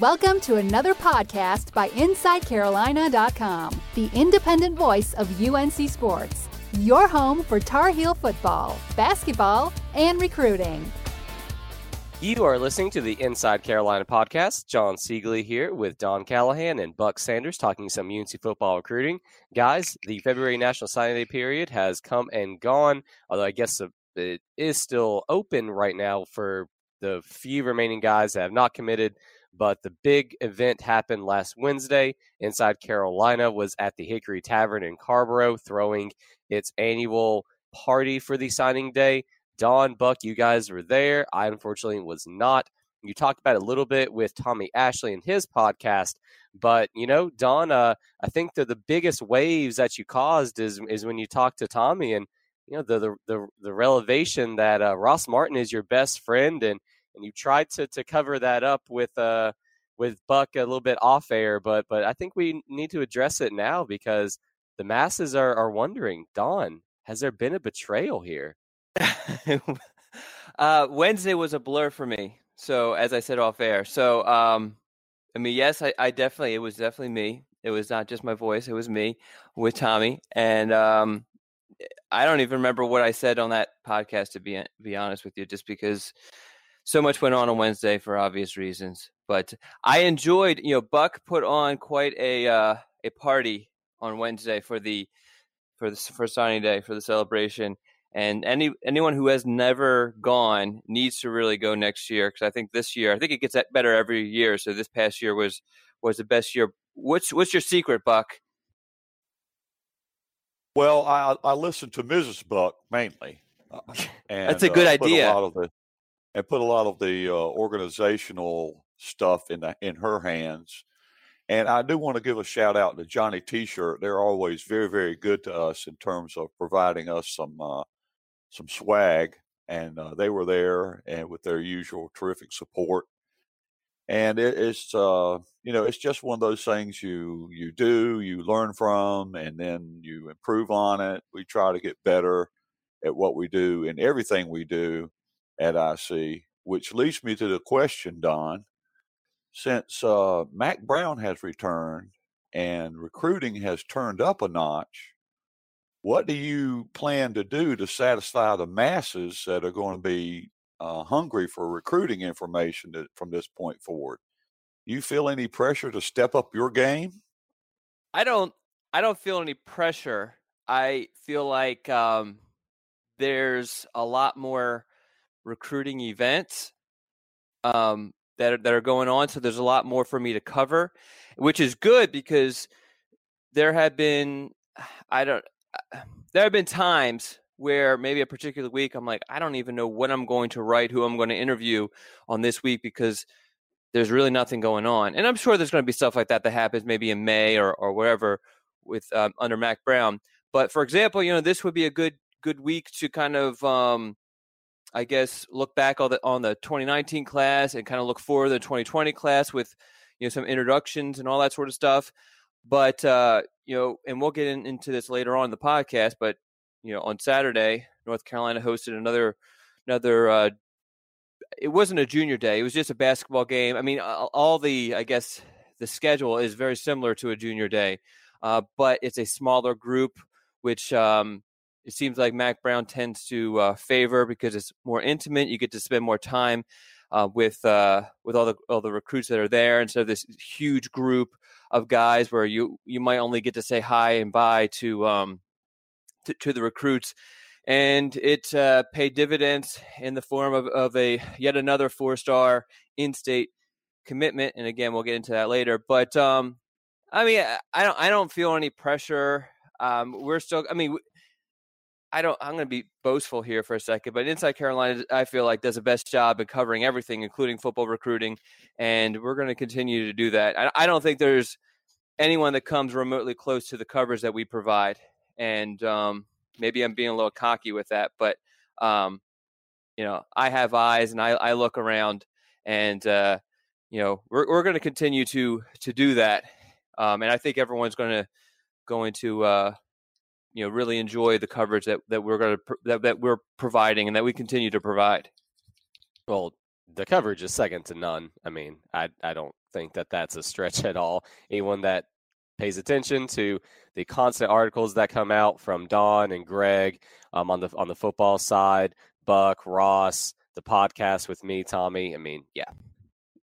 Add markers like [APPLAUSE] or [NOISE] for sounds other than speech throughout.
Welcome to another podcast by InsideCarolina.com, the independent voice of UNC Sports, your home for Tar Heel football, basketball, and recruiting. You are listening to the Inside Carolina podcast. Jon Seiglie here with Don Callahan and Buck Sanders talking some UNC football recruiting. Guys, the February National Signing Day period has come and gone, although I guess it is still open right now for the few remaining guys that have not committed. But the big event happened last Wednesday. Inside Carolina was at the Hickory Tavern in Carrboro throwing its annual party for the signing day. Don, Buck, you guys were there. I unfortunately was not. You talked about it a little bit with Tommy Ashley in his podcast, but you know, Don, uh, I think that the biggest waves that you caused is is when you talked to Tommy and you know the the the, the revelation that uh, Ross Martin is your best friend and and you tried to to cover that up with uh with Buck a little bit off air, but but I think we need to address it now because the masses are are wondering, Don, has there been a betrayal here? [LAUGHS] uh, Wednesday was a blur for me. So as I said off air, so um, I mean, yes, I, I, definitely it was definitely me. It was not just my voice; it was me with Tommy, and um, I don't even remember what I said on that podcast to be be honest with you, just because so much went on on Wednesday for obvious reasons. But I enjoyed, you know, Buck put on quite a uh, a party on Wednesday for the for the for signing day for the celebration. And any anyone who has never gone needs to really go next year because I think this year I think it gets better every year. So this past year was was the best year. What's what's your secret, Buck? Well, I I listen to Mrs. Buck mainly. Uh, and, [LAUGHS] That's a good uh, idea. A lot of the, and put a lot of the uh, organizational stuff in the, in her hands. And I do want to give a shout out to Johnny T-shirt. They're always very, very good to us in terms of providing us some uh, some swag, and uh, they were there and with their usual terrific support. And it, it's uh, you know it's just one of those things you you do, you learn from, and then you improve on it. We try to get better at what we do in everything we do at IC, which leads me to the question, Don. Since uh, Mack Brown has returned and recruiting has turned up a notch, what do you plan to do to satisfy the masses that are going to be uh, hungry for recruiting information to, from this point forward? You feel any pressure to step up your game? I don't. I don't feel any pressure. I feel like um, there's a lot more recruiting events um, that are, that are going on. So there's a lot more for me to cover, which is good because there have been I don't there have been times where maybe a particular week I'm like I don't even know what I'm going to write, who I'm going to interview on this week because there's really nothing going on. And I'm sure there's going to be stuff like that that happens maybe in May or or wherever with um, under Mack Brown. But for example, you know this would be a good good week to kind of um, I guess look back on the on the 2019 class and kind of look forward to the 2020 class with you know some introductions and all that sort of stuff. But uh, you know, and we'll get in, into this later on in the podcast. But you know, on Saturday, North Carolina hosted another another. Uh, it wasn't a junior day; it was just a basketball game. I mean, all the I guess the schedule is very similar to a junior day, uh, but it's a smaller group, which um, it seems like Mack Brown tends to uh, favor because it's more intimate. You get to spend more time uh, with uh, with all the all the recruits that are there instead of this huge group of guys where you you might only get to say hi and bye to um to, to the recruits. And it uh, paid dividends in the form of, of a yet another four star in state commitment. And again, we'll get into that later. But um, I mean, I don't I don't feel any pressure. Um, we're still. I mean, I don't. I'm going to be boastful here for a second, but Inside Carolina, I feel like does the best job at covering everything, including football recruiting, and we're going to continue to do that. I, I, don't think there's anyone that comes remotely close to the covers that we provide, and um, maybe I'm being a little cocky with that, but um, you know, I have eyes and I, I look around, and uh, you know, we're we're going to continue to to do that, um, and I think everyone's going to going to. Uh, you know really enjoy the coverage that, that we're going to that, that we're providing and that we continue to provide well the coverage is second to none i mean i i don't think that that's a stretch at all. Anyone that pays attention to the constant articles that come out from Don and Greg um, on the on the football side, Buck, Ross, the podcast with me, Tommy. I mean, yeah.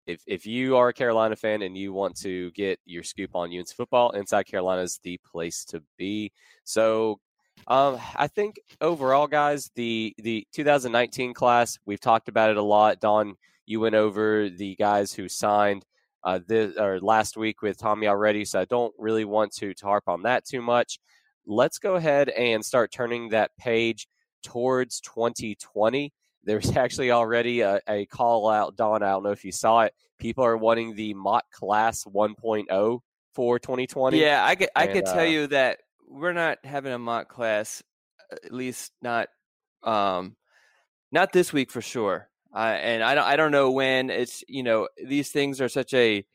If if you are a Carolina fan and you want to get your scoop on UNC football, Inside Carolina is the place to be. So um, I think overall, guys, the the 2019 class, we've talked about it a lot. Don, you went over the guys who signed uh, this or last week with Tommy already, so I don't really want to, harp on that too much. Let's go ahead and start turning that page towards 2020. There's [LAUGHS] actually already a, a call out, Don. I don't know if you saw it. People are wanting the mock class 1.0 for 2020. Yeah, I could I and, could tell uh, you that we're not having a mock class, at least not um, not this week for sure. Uh, and I don't I don't know when it's you know these things are such a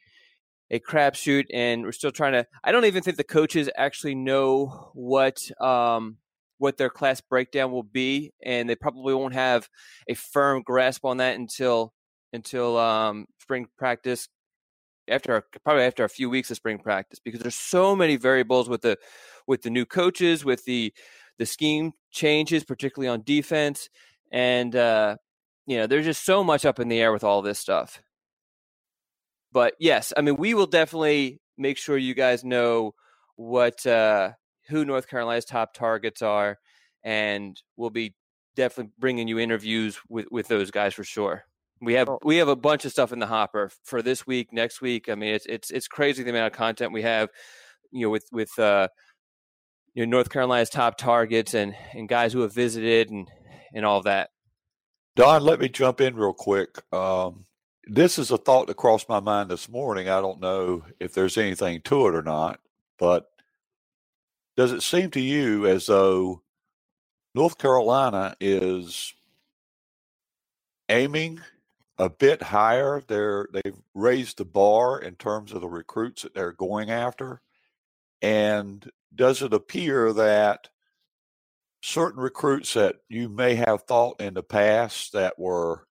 a crapshoot, and we're still trying to. I don't even think the coaches actually know what um, what their class breakdown will be, and they probably won't have a firm grasp on that until until um, spring practice after probably after a few weeks of spring practice because there's so many variables with the with the new coaches with the the scheme changes particularly on defense and uh you know there's just so much up in the air with all this stuff. But yes i mean we will definitely make sure you guys know what uh who north carolina's top targets are and we'll be definitely bringing you interviews with with those guys for sure we have we have a bunch of stuff in the hopper for this week, next week. I mean, it's it's it's crazy the amount of content we have. You know, with with uh, you know North Carolina's top targets and and guys who have visited and and all that. Don, let me jump in real quick. Um, this is a thought that crossed my mind this morning. I don't know if there's anything to it or not, but does it seem to you as though North Carolina is aiming a bit higher. They're they've raised the bar in terms of the recruits that they're going after. And does it appear that certain recruits that you may have thought in the past that were,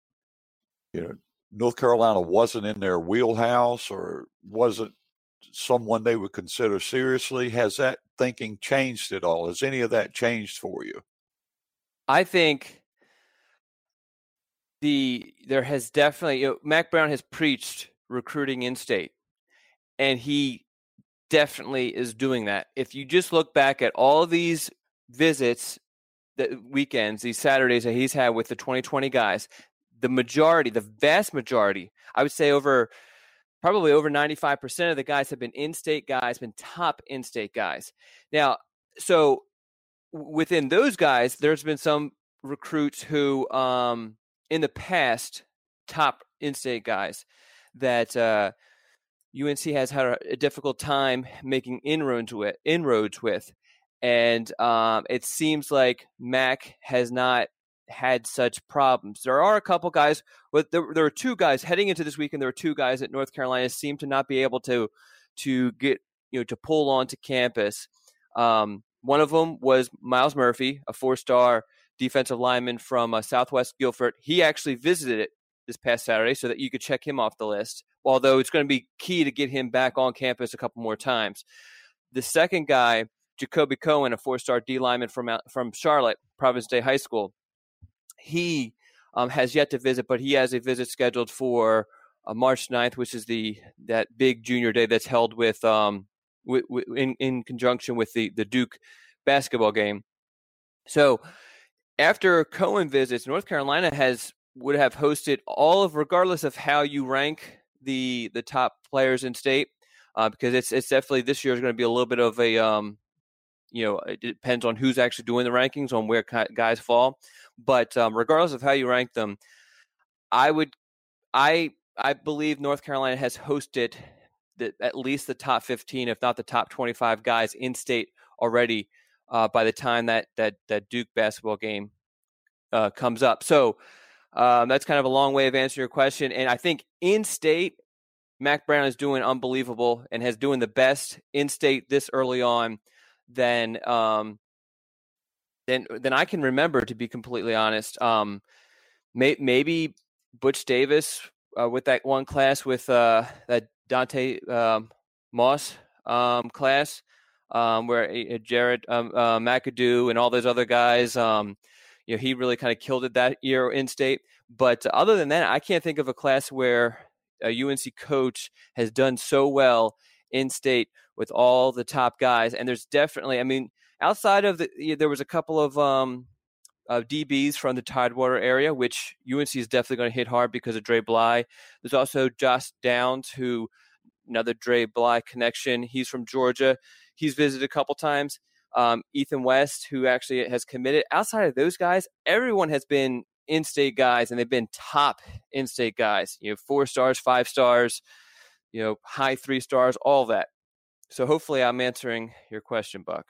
you know, North Carolina wasn't in their wheelhouse or wasn't someone they would consider seriously? Has that thinking changed at all? Has any of that changed for you? I think the there has definitely you know, Mack Brown has preached recruiting in state, and he definitely is doing that. If you just look back at all these visits, the weekends, these Saturdays that he's had with the 2020 guys, the majority, the vast majority, I would say over probably over 95% of the guys have been in-state guys, been top in-state guys. Now, so within those guys, there's been some recruits who um, in the past top in-state guys that uh, UNC has had a, a, difficult time making inroads with. Inroads with, and um, it seems like Mack has not had such problems. There are a couple guys, but there, there are two guys heading into this weekend. There are two guys at North Carolina seem to not be able to to get you know to pull onto campus. Um, one of them was Myles Murphy, a four-star defensive lineman from uh, Southwest Guilford. He actually visited it this past Saturday so that you could check him off the list. Although it's going to be key to get him back on campus a couple more times. The second guy, Jacoby Cohen, a four-star D lineman from from Charlotte Providence Day High School, he um, has yet to visit, but he has a visit scheduled for uh, March 9th, which is the that big junior day that's held with um with, with, in in conjunction with the the Duke basketball game. So after Cohen visits, North Carolina has would have hosted all of, regardless of how you rank the the top players in state, uh, because it's it's definitely this year is going to be a little bit of a um, you know, it depends on who's actually doing the rankings on where guys fall. But um, regardless of how you rank them, I would, I I believe North Carolina has hosted the, at least the top 15, if not the top 25 guys in state already uh, by the time that that that Duke basketball game uh, comes up. So um, that's kind of a long way of answering your question. And I think in state, Mack Brown is doing unbelievable and has doing the best in state this early on than um, than than I can remember. To be completely honest, um, may, maybe Butch Davis uh, with that one class with uh, that Dante um, Moss um, class, um, where uh, Jared um, uh, McAdoo and all those other guys, um, you know, he really kind of killed it that year in state. But other than that, I can't think of a class where a UNC coach has done so well in state with all the top guys. And there's definitely, I mean, outside of the, there was a couple of um, DBs from the Tidewater area, which UNC is definitely going to hit hard because of Dre Bly. There's also Josh Downs, who another Dre Bly connection. He's from Georgia. He's visited a couple times. Um, Ethan West, who actually has committed. Outside of those guys, everyone has been in-state guys, and they've been top in-state guys. You know, four stars, five stars, you know, high three stars, all that. So hopefully, I'm answering your question, Buck.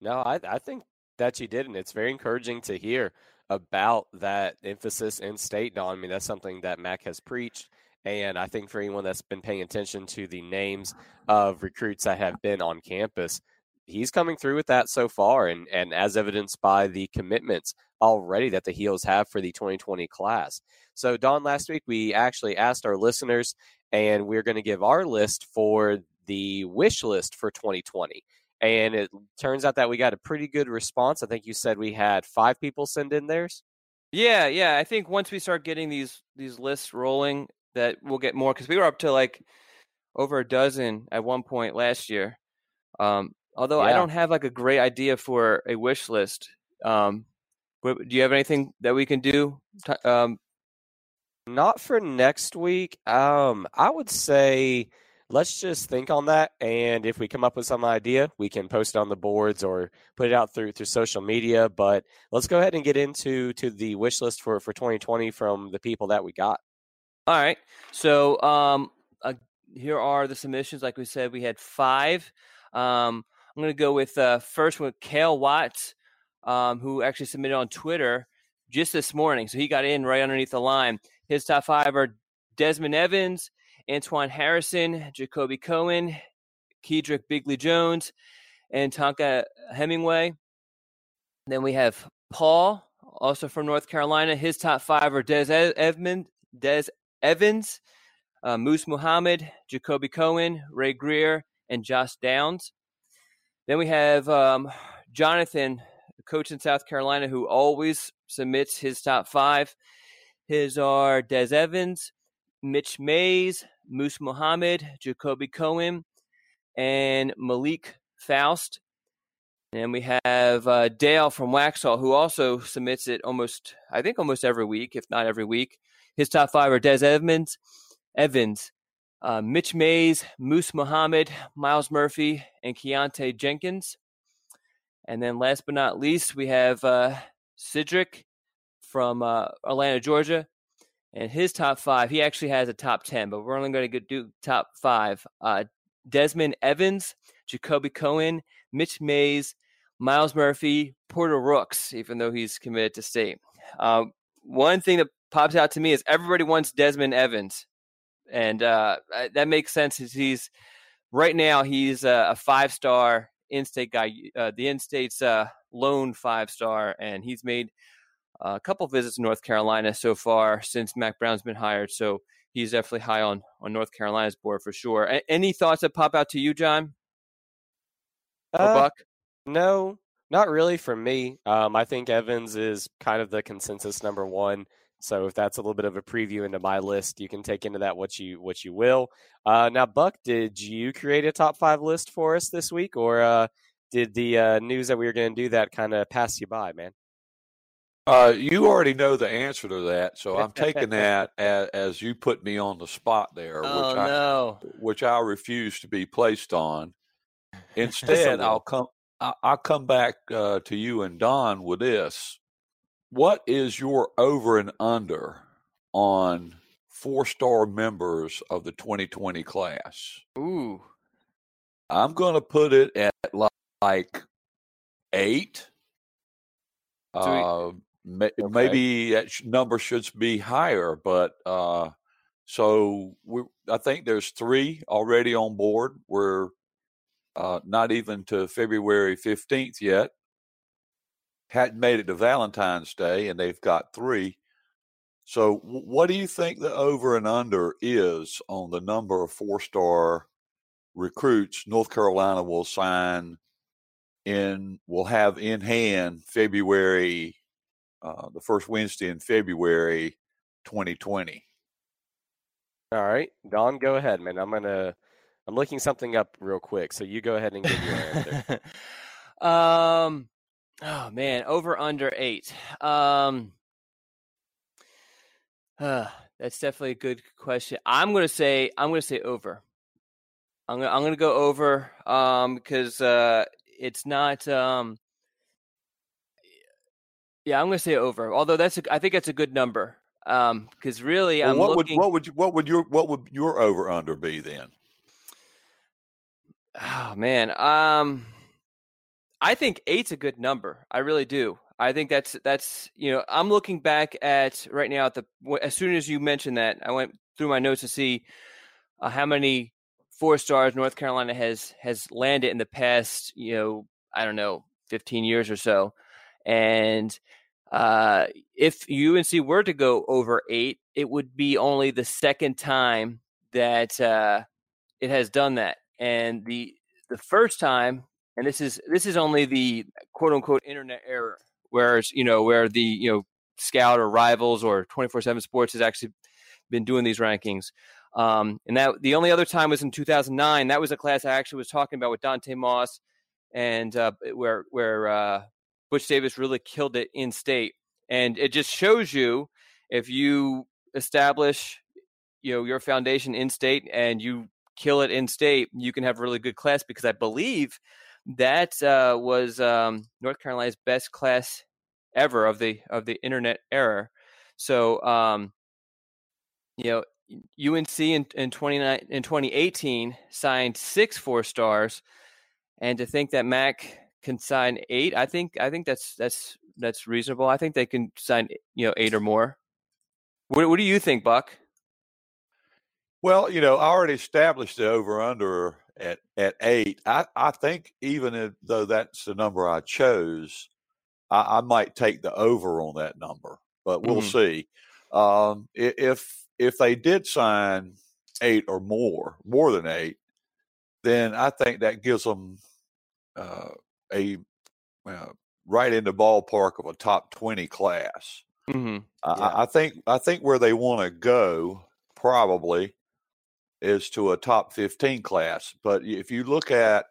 No, I I think that you did, and it's very encouraging to hear about that emphasis in state. Don, I mean, that's something that Mack has preached. And I think for anyone that's been paying attention to the names of recruits that have been on campus, he's coming through with that so far, and and as evidenced by the commitments already that the Heels have for the 2020 class. So, Don, last week we actually asked our listeners, and we're going to give our list for the wish list for 2020. And it turns out that we got a pretty good response. I think you said we had five people send in theirs. Yeah, yeah. I think once we start getting these these lists rolling, that we'll get more because we were up to like over a dozen at one point last year. Um, although yeah. I don't have like a great idea for a wish list. Um, do you have anything that we can do? Um, Not for next week. Um, I would say let's just think on that, and if we come up with some idea, we can post it on the boards or put it out through through social media. But let's go ahead and get into to the wish list for for 2020 from the people that we got. All right. So um, uh, here are the submissions. Like we said, we had five. Um, I'm going to go with uh, first with Kale Watts, um, who actually submitted on Twitter just this morning. So he got in right underneath the line. His top five are Desmond Evans, Antoine Harrison, Jacoby Cohen, Kedrick Bingley-Jones, and Tonka Hemingway. Then we have Paul, also from North Carolina. His top five are Des Des Evans, uh, Moose Muhammad, Jacoby Cohen, Ray Grier, and Josh Downs. Then we have um, Jonathan, coach in South Carolina, who always submits his top five. His are Des Evans, Mitch Mayes, Moose Muhammad, Jacoby Cohen, and Malik Faust. And we have uh, Dale from Waxhaw, who also submits it almost, I think, almost every week, if not every week. His top five are Des Evans, Evans, uh, Mitch Mayes, Moose Muhammad, Myles Murphy, and Keontae Jenkins. And then last but not least, we have uh, from uh, Atlanta, Georgia. And his top five, he actually has a top 10, but we're only going to do top five. Uh, Desmond Evans, Jacoby Cohen, Mitch Mayes, Myles Murphy, Porter Rooks, even though he's committed to state. Uh, one thing that pops out to me is everybody wants Desmond Evans, and uh, that makes sense. He's right now he's a, a five star in-state guy, uh, the in-state's uh, lone five star, and he's made a couple visits to North Carolina so far since Mack Brown's been hired. So he's definitely high on on North Carolina's board for sure. A- any thoughts that pop out to you, Jon? Uh, Buck? No, not really for me. Um, I think Evans is kind of the consensus number one. So if that's a little bit of a preview into my list, you can take into that what you what you will. Uh, now, Buck, did you create a top five list for us this week, or uh, did the uh, news that we were going to do that kind of pass you by, man? Uh, you already know the answer to that, so I'm taking [LAUGHS] that as, as, you put me on the spot there, oh, which no. I which I refuse to be placed on. [LAUGHS] Instead, I'll come I'll come back uh, to you and Don with this. What is your over and under on four star members of the 2020 class? Ooh. I'm going to put it at like eight. Uh, okay. Maybe that number should be higher, but uh, so we, I think there's three already on board. We're uh, not even to February 15th yet hadn't made it to Valentine's Day, and they've got three. So, what do you think the over and under is on the number of four star recruits North Carolina will sign in, will have in hand February, uh, the first Wednesday in February 2020? All right, Don, go ahead, man. I'm gonna, I'm looking something up real quick, so you go ahead and give your answer. [LAUGHS] um, oh man, over under eight. Um, uh, that's definitely a good question. I'm gonna say I'm gonna say over. I'm gonna I'm gonna go over um, because uh, it's not. Um, yeah, I'm gonna say over. Although that's a, I think that's a good number. Um, because really, well, I'm what looking. would what would you, what would your what would your over under be then? Oh man, um, I think eight's a good number. I really do. I think that's that's you know I'm looking back at right now at the as soon as you mentioned that I went through my notes to see uh, how many four stars North Carolina has has landed in the past you know I don't know 15 years or so, and uh, if UNC were to go over eight, it would be only the second time that uh, it has done that, and the the first time, and this is this is only the quote unquote internet era, whereas you know where the you know Scout or Rivals or twenty four seven Sports has actually been doing these rankings. Um, and that the only other time was in 2009. That was a class I actually was talking about with Dante Moss, and uh, where where uh, Butch Davis really killed it in state. And it just shows you if you establish you know your foundation in state and you kill it in state, you can have a really good class because I believe that uh, was um, North Carolina's best class ever of the of the internet era. So, um, you know, UNC in in in twenty eighteen signed six four stars, and to think that Mack can sign eight, I think I think that's that's that's reasonable. I think they can sign you know eight or more. What what do you think, Buck? Well, you know, I already established the over under at at eight. I I think even if, though that's the number I chose, I, I might take the over on that number, but we'll mm-hmm. see. Um, if if they did sign eight or more, more than eight, then I think that gives them uh, a uh, right in the ballpark of a top twenty class. Mm-hmm. Yeah. I, I think I think where they want to go probably is to a top 15 class. But if you look at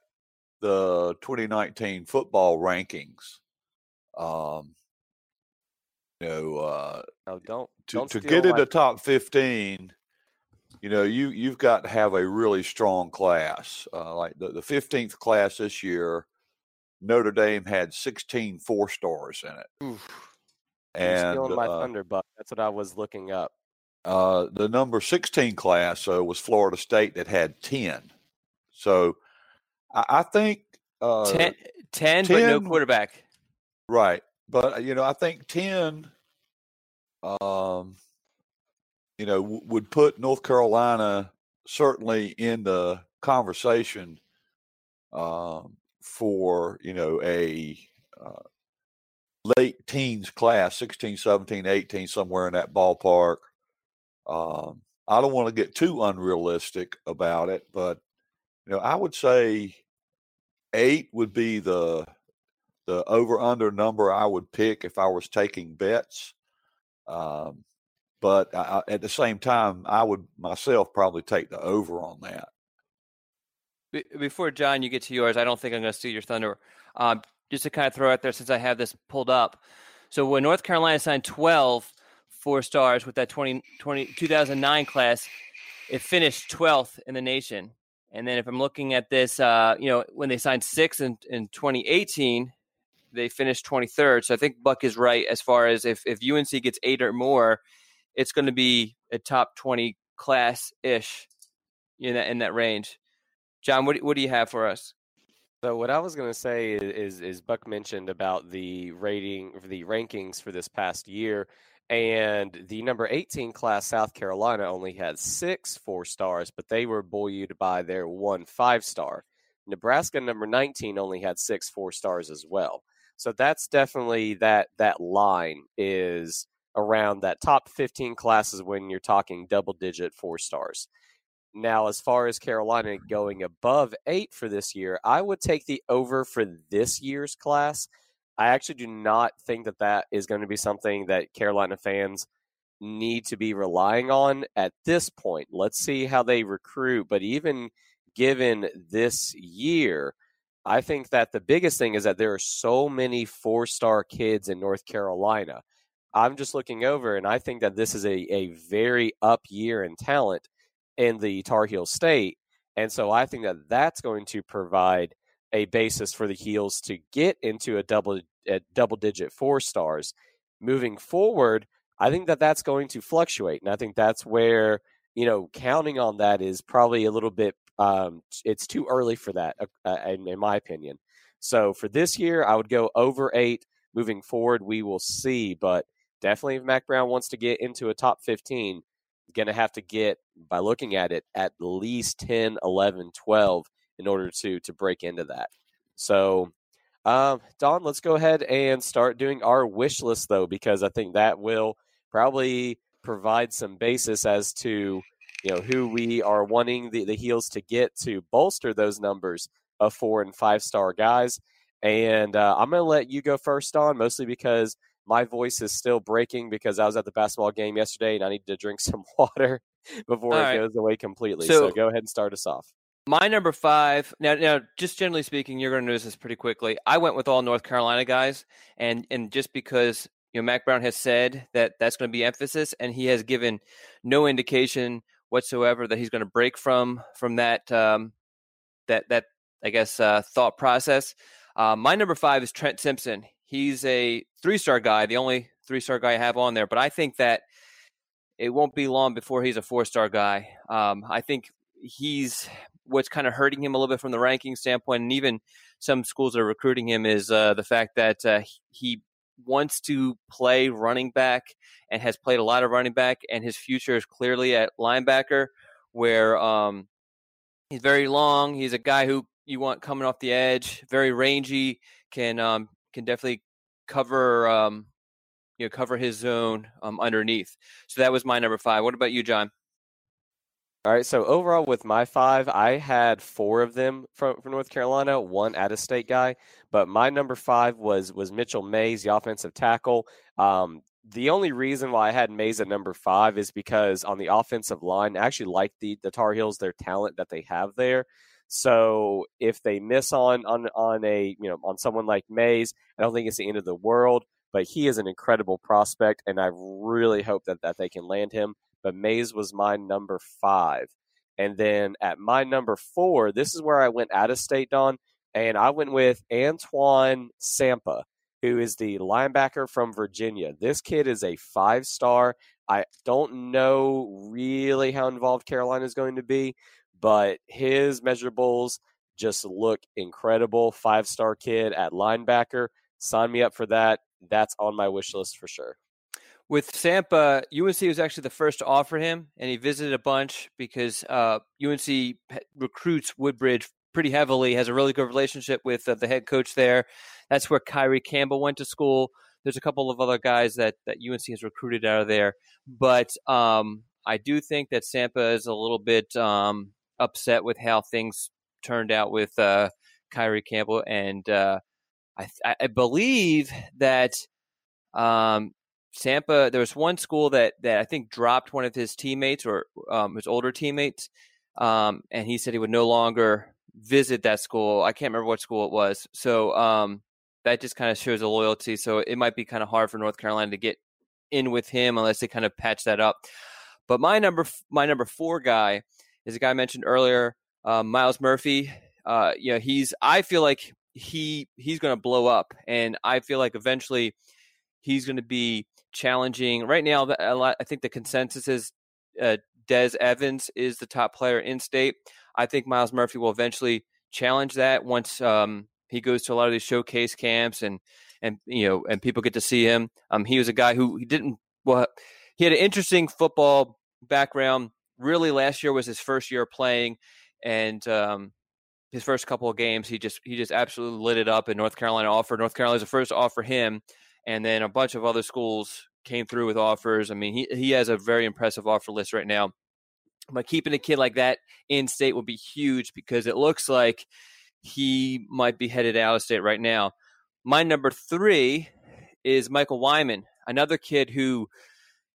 the 2019 football rankings, um, you know, uh, no, don't to, don't to get into top 15, you know, you you've got to have a really strong class. Uh, like the, the 15th class this year, Notre Dame had 16 four stars in it. Oof. And stealing my uh, thunder, Buck. That's what I was looking up. Uh, the number 16 class uh, was Florida State that had 10. So I, I think uh, 10, 10, 10, but no quarterback. Right. But, uh, you know, I think 10, um, you know, w- would put North Carolina certainly in the conversation um, for, you know, a uh, late teens class, 16, 17, 18, somewhere in that ballpark. Um, I don't want to get too unrealistic about it, but you know, I would say eight would be the the over under number I would pick if I was taking bets. Um, but I, at the same time, I would myself probably take the over on that. Before Jon, you get to yours, I don't think I'm going to steal your thunder. Um, just to kind of throw out there, since I have this pulled up. So when North Carolina signed 12 four stars with that 20, 20, 2009 class. It finished 12th in the nation. And then if I'm looking at this, uh, you know, when they signed six in, in 2018, they finished 23rd. So I think Buck is right as far as if, if UNC gets eight or more, it's going to be a top 20 class ish in that, in that range. Jon, what, what do you have for us? So what I was going to say is, is Buck mentioned about the rating, the rankings for this past year, and the number 18 class, South Carolina, only had six four stars, but they were buoyed by their one five star. Nebraska, number 19, only had six four stars as well. So that's definitely that that line is around that top 15 classes when you're talking double digit four stars. Now, as far as Carolina going above eight for this year, I would take the over for this year's class. I actually do not think that that is going to be something that Carolina fans need to be relying on at this point. Let's see how they recruit. But even given this year, I think that the biggest thing is that there are so many four star kids in North Carolina. I'm just looking over, and I think that this is a, a very up year in talent in the Tar Heel State. And so I think that that's going to provide a basis for the Heels to get into a double double digit four stars moving forward. I think that that's going to fluctuate, and I think that's where you know counting on that is probably a little bit. Um, it's too early for that, uh, uh in, in my opinion. So for this year, I would go over eight. Moving forward, we will see, but definitely if Mack Brown wants to get into a top 15, going to have to get, by looking at it, at least 10, 11, 12 in order to to break into that. So, um, Don, let's go ahead and start doing our wish list, though, because I think that will probably provide some basis as to you know who we are wanting the, the heels to get to bolster those numbers of four and five star guys. And uh, I'm going to let you go first, Don, mostly because my voice is still breaking because I was at the basketball game yesterday and I need to drink [LAUGHS] some water before All it right. goes away completely. So, so, go ahead and start us off. My number five. Now, now, just generally speaking, you're going to notice this pretty quickly. I went with all North Carolina guys, and and just because you know Mack Brown has said that that's going to be emphasis, and he has given no indication whatsoever that he's going to break from from that um, that that I guess uh, thought process. Uh, my number five is Trent Simpson. He's a three star guy, the only three star guy I have on there. But I think that it won't be long before he's a four star guy. Um, I think he's what's kind of hurting him a little bit from the ranking standpoint, and even some schools are recruiting him is uh, the fact that uh, he wants to play running back and has played a lot of running back, and his future is clearly at linebacker, where um, he's very long. He's a guy who you want coming off the edge, very rangy, can um, can definitely cover um, you know cover his zone um, underneath. So that was my number five. What about you, Jon? All right. So overall, with my five, I had four of them from, from North Carolina, one out of state guy. But my number five was was Mitchell Mayes, the offensive tackle. Um, the only reason why I had Mayes at number five is because on the offensive line, I actually like the the Tar Heels, their talent that they have there. So if they miss on on on a you know on someone like Mayes, I don't think it's the end of the world. But he is an incredible prospect, and I really hope that that they can land him. But Mayes was my number five, and then at my number four, this is where I went out of state, Don, and I went with Antoine Sampah, who is the linebacker from Virginia. This kid is a five star. I don't know really how involved Carolina is going to be, but his measurables just look incredible. Five star kid at linebacker. Sign me up for that. That's on my wish list for sure. With Sampah, UNC was actually the first to offer him, and he visited a bunch because uh, UNC recruits Woodbridge pretty heavily, has a really good relationship with uh, the head coach there. That's where Kyree Campbell went to school. There's a couple of other guys that, that UNC has recruited out of there. But um, I do think that Sampah is a little bit um, upset with how things turned out with uh, Kyree Campbell, and uh, I, I, believe that um, Sampah. There was one school that that I think dropped one of his teammates or um, his older teammates, um, and he said he would no longer visit that school. I can't remember what school it was. So um, that just kind of shows a loyalty. So it might be kind of hard for North Carolina to get in with him unless they kind of patch that up. But my number my number four guy is a guy I mentioned earlier, uh, Myles Murphy. Uh, you know, he's I feel like he he's going to blow up, and I feel like eventually he's going to be challenging. Right now, Lot, I think the consensus is uh, Des Evans is the top player in state. I think Myles Murphy will eventually challenge that once um, he goes to a lot of these showcase camps and and you know and people get to see him. Um, he was a guy who he didn't well he had an interesting football background really last year was his first year playing, and um, his first couple of games, he just he just absolutely lit it up. And North Carolina offered North Carolina's the first to offer him, and then a bunch of other schools came through with offers. I mean, he he has a very impressive offer list right now. But keeping a kid like that in state would be huge because it looks like he might be headed out of state right now. My number three is Michael Wyman, another kid who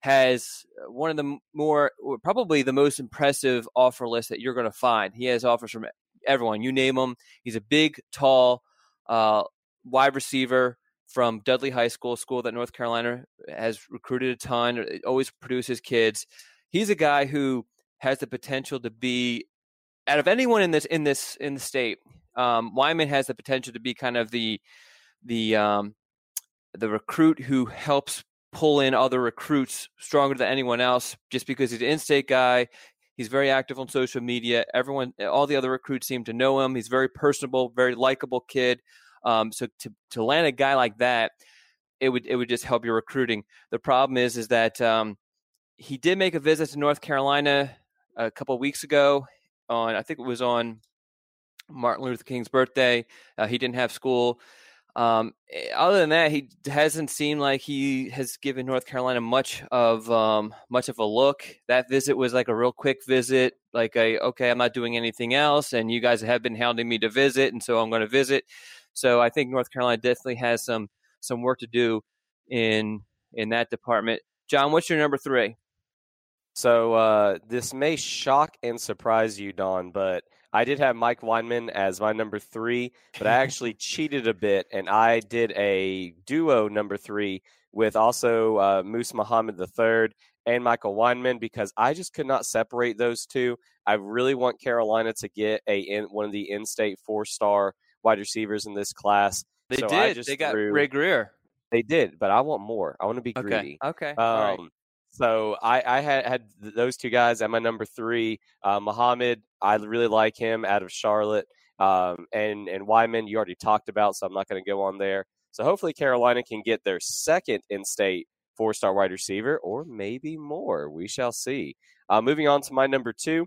has one of the more, probably the most impressive offer list that you're going to find. He has offers from everyone. You name him. He's a big, tall, uh, wide receiver from Dudley High School, school that North Carolina has recruited a ton, always produces kids. He's a guy who has the potential to be out of anyone in this in this in the state. Um, Wyman has the potential to be kind of the the um, the recruit who helps pull in other recruits stronger than anyone else, just because he's an in-state guy. He's very active on social media. Everyone, all the other recruits seem to know him. He's very personable, very likable kid. Um, so to to land a guy like that, it would it would just help your recruiting. The problem is is that um, he did make a visit to North Carolina a couple weeks ago. On I think it was on Martin Luther King's birthday. Uh, he didn't have school. Um, eh, other than that, he hasn't seemed like he has given North Carolina much of um, much of a look. That visit was like a real quick visit, like a okay, I'm not doing anything else, and you guys have been hounding me to visit, and so I'm going to visit. So I think North Carolina definitely has some some work to do in in that department. Jon, what's your number three? So uh, this may shock and surprise you, Don, but I did have Mike Weinman as my number three, but I [LAUGHS] actually cheated a bit and I did a duo number three with also uh, Moose Muhammad III and Michael Weinman because I just could not separate those two. I really want Carolina to get a in, one of the in-state four-star wide receivers in this class. They so did. They got threw, Ray Grier. They did, but I want more. I want to be greedy. Okay. Okay. Um, so I, I had, had those two guys at my number three. Uh, Muhammad, I really like him out of Charlotte. Um, and and Wyman, you already talked about, so I'm not going to go on there. So hopefully Carolina can get their second in-state four-star wide receiver, or maybe more. We shall see. Uh, moving on to my number two,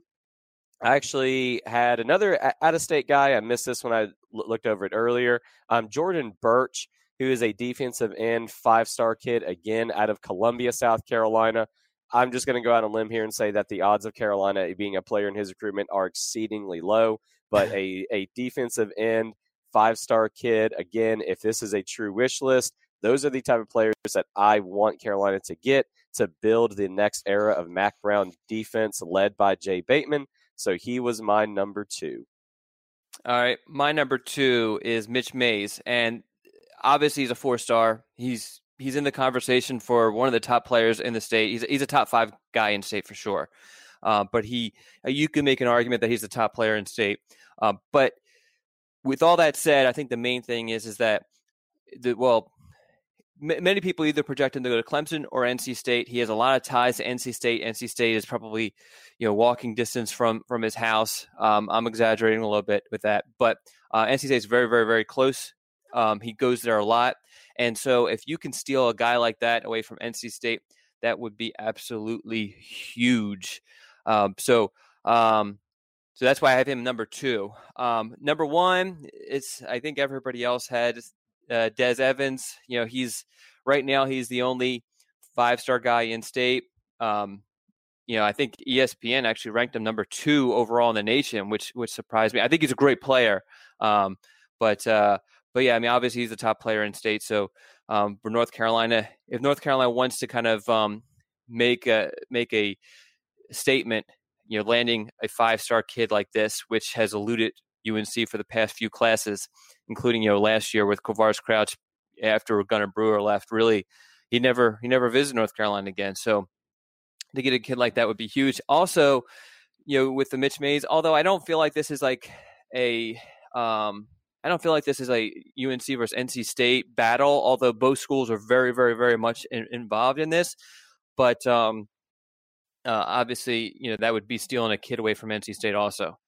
I actually had another out-of-state guy. I missed this when I looked over it earlier. Um, Jordan Burch who is a defensive end five star kid, again, out of Columbia, South Carolina. I'm just going to go out on a limb here and say that the odds of Carolina being a player in his recruitment are exceedingly low. But a, [LAUGHS] a defensive end, five star kid, again, if this is a true wish list, those are the type of players that I want Carolina to get to build the next era of Mack Brown defense led by Jay Bateman. So he was my number two. All right. My number two is Mitch Mayes. And obviously he's a four star. He's he's in the conversation for one of the top players in the state. He's he's a top five guy in state for sure. Uh, but he, uh, you can make an argument that he's the top player in state. Uh, but with all that said, I think the main thing is is that the well, m- many people either project him to go to Clemson or NC State. He has a lot of ties to NC State. NC State is probably you know walking distance from from his house. Um, I'm exaggerating a little bit with that, but uh, NC State is very very very close um, he goes there a lot. And so if you can steal a guy like that away from NC State, that would be absolutely huge. Um, so, um, so that's why I have him number two. Um, number one, it's I think everybody else had uh, Des Evans. You know, he's right now he's the only five star guy in state. Um, you know, I think ESPN actually ranked him number two overall in the nation, which which surprised me. I think he's a great player, um, but uh, but yeah, I mean, obviously he's the top player in state. So um, for North Carolina, if North Carolina wants to kind of um, make a make a statement, you know, landing a five star kid like this, which has eluded UNC for the past few classes, including you know last year with Quavaris Crouch after Gunter Brewer left. Really, he never he never visited North Carolina again. So to get a kid like that would be huge. Also, you know, with the Mitch Mayes, although I don't feel like this is like a um, I don't feel like this is a UNC versus NC State battle, although both schools are very, very, very much in, involved in this. But um, uh, obviously, you know that would be stealing a kid away from NC State. Also,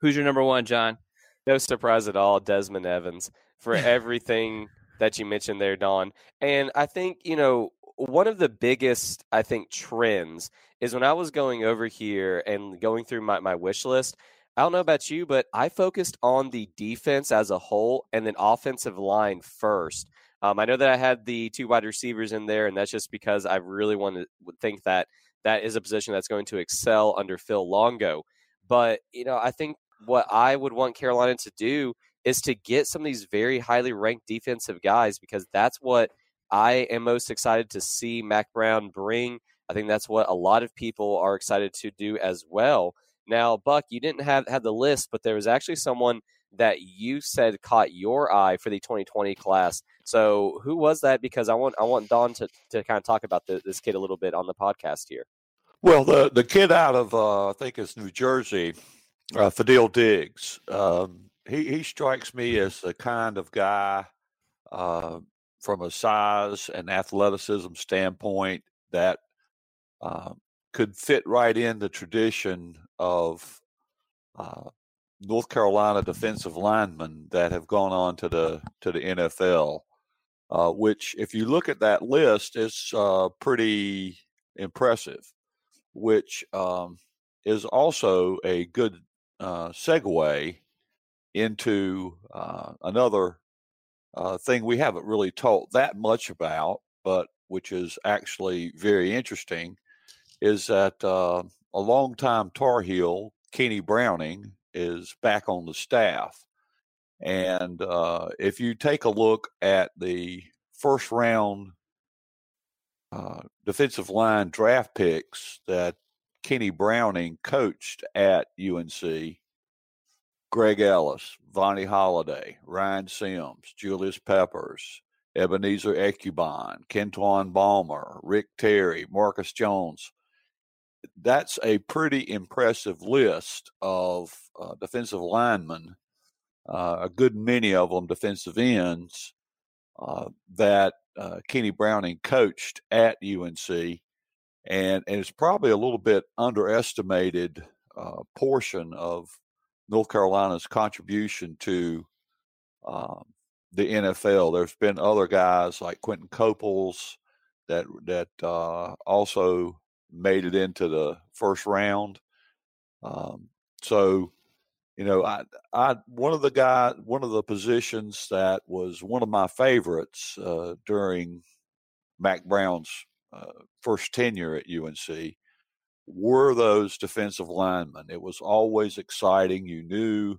who's your number one, Jon? No surprise at all, Desmond Evans for [LAUGHS] everything that you mentioned there, Don. And I think you know one of the biggest I think trends is when I was going over here and going through my, my wish list. I don't know about you, but I focused on the defense as a whole and then offensive line first. Um, I know that I had the two wide receivers in there, and that's just because I really want to think that that is a position that's going to excel under Phil Longo. But you know, I think what I would want Carolina to do is to get some of these very highly ranked defensive guys because that's what I am most excited to see Mack Brown bring. I think that's what a lot of people are excited to do as well. Now, Buck, you didn't have have the list, but there was actually someone that you said caught your eye for the 2020 class. So, who was that? Because I want I want Don to, to kind of talk about the, this kid a little bit on the podcast here. Well, the the kid out of uh, I think it's New Jersey, uh, Fadil Diggs. Um, he he strikes me as the kind of guy uh, from a size and athleticism standpoint that uh, could fit right in the tradition of uh, North Carolina defensive linemen that have gone on to the to the NFL. Uh, which, if you look at that list, is uh, pretty impressive. Which um, is also a good uh, segue into uh, another uh, thing we haven't really talked that much about, but which is actually very interesting, is that uh, a longtime Tar Heel, Kenny Browning, is back on the staff. And uh, if you take a look at the first round uh, defensive line draft picks that Kenny Browning coached at UNC, Greg Ellis, Vonnie Holliday, Ryan Sims, Julius Peppers, Ebenezer Ekuban, Kentwan Balmer, Rick Terry, Marcus Jones. That's a pretty impressive list of uh, defensive linemen, uh, a good many of them defensive ends uh, that uh, Kenny Browning coached at UNC. And, and it's probably a little bit underestimated uh, portion of North Carolina's contribution to um, the NFL. There's been other guys like Quinton Coples that that uh, also made it into the first round. Um, so, you know, I, I one of the guy, one of the positions that was one of my favorites uh, during Mack Brown's first tenure at UNC were those defensive linemen. It was always exciting. You knew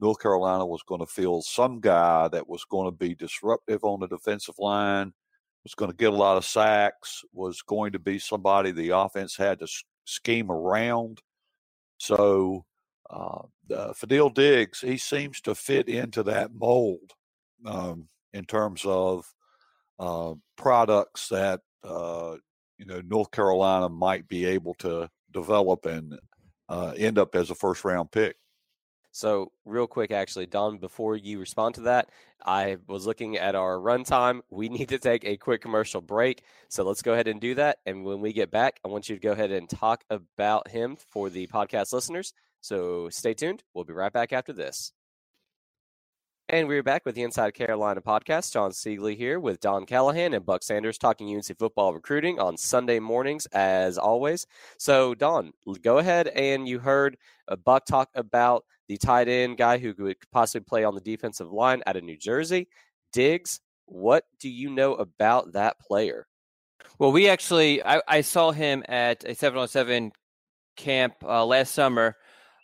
North Carolina was going to field some guy that was going to be disruptive on the defensive line, was going to get a lot of sacks, was going to be somebody the offense had to scheme around. So, uh, Fadil Diggs, he seems to fit into that mold um, in terms of uh, products that uh, you know North Carolina might be able to develop and uh, end up as a first round pick. So, real quick, actually, Don, before you respond to that, I was looking at our runtime. We [LAUGHS] need to take a quick commercial break. So, let's go ahead and do that. And when we get back, I want you to go ahead and talk about him for the podcast listeners. So, stay tuned. We'll be right back after this. And we're back with the Inside Carolina podcast. Jon Seiglie here with Don Callahan and Buck Sanders talking UNC football recruiting on Sunday mornings, as always. So, Don, go ahead and you heard uh, Buck talk about the tight end guy who could possibly play on the defensive line out of New Jersey, Diggs. What do you know about that player? Well, we actually, I, I saw him at a 707 camp uh, last summer.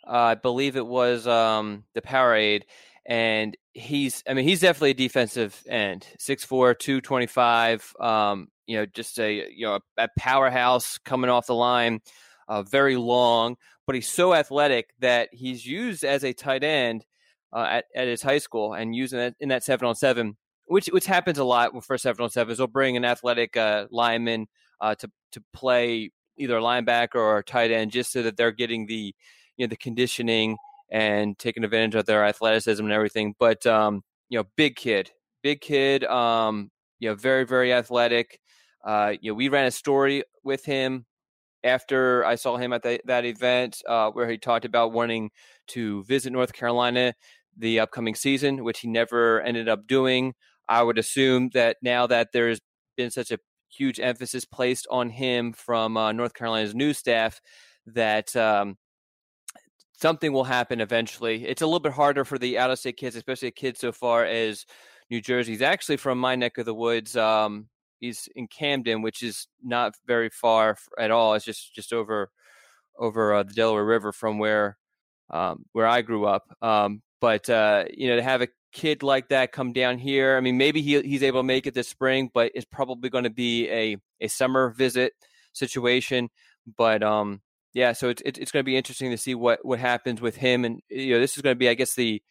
Uh, I believe it was um, the Powerade and he's I mean he's definitely a defensive end. 6'4", 225, um, you know, just a you know a, a powerhouse coming off the line, uh, very long, but he's so athletic that he's used as a tight end uh, at at his high school and using it in that seven on seven, which which happens a lot for seven on sevens. They'll bring an athletic uh, lineman uh, to to play either linebacker or tight end just so that they're getting the you know the conditioning and taking advantage of their athleticism and everything. But um, you know, big kid, big kid. Um, you know, very very athletic. Uh, you know, we ran a story with him after I saw him at the, that event uh, where he talked about wanting to visit North Carolina the upcoming season, which he never ended up doing. I would assume that now that there's been such a huge emphasis placed on him from uh, North Carolina's new staff, that um, something will happen eventually. It's a little bit harder for the out of state kids, especially kids so far as New Jersey. He's actually from my neck of the woods. Um, he's in Camden, which is not very far at all. It's just just over over uh, the Delaware River from where um, where I grew up. Um, but uh, you know, to have a kid like that come down here, I mean, maybe he he's able to make it this spring, but it's probably going to be a a summer visit situation. But um, yeah, so it's it's going to be interesting to see what what happens with him, and you know, this is going to be, I guess, the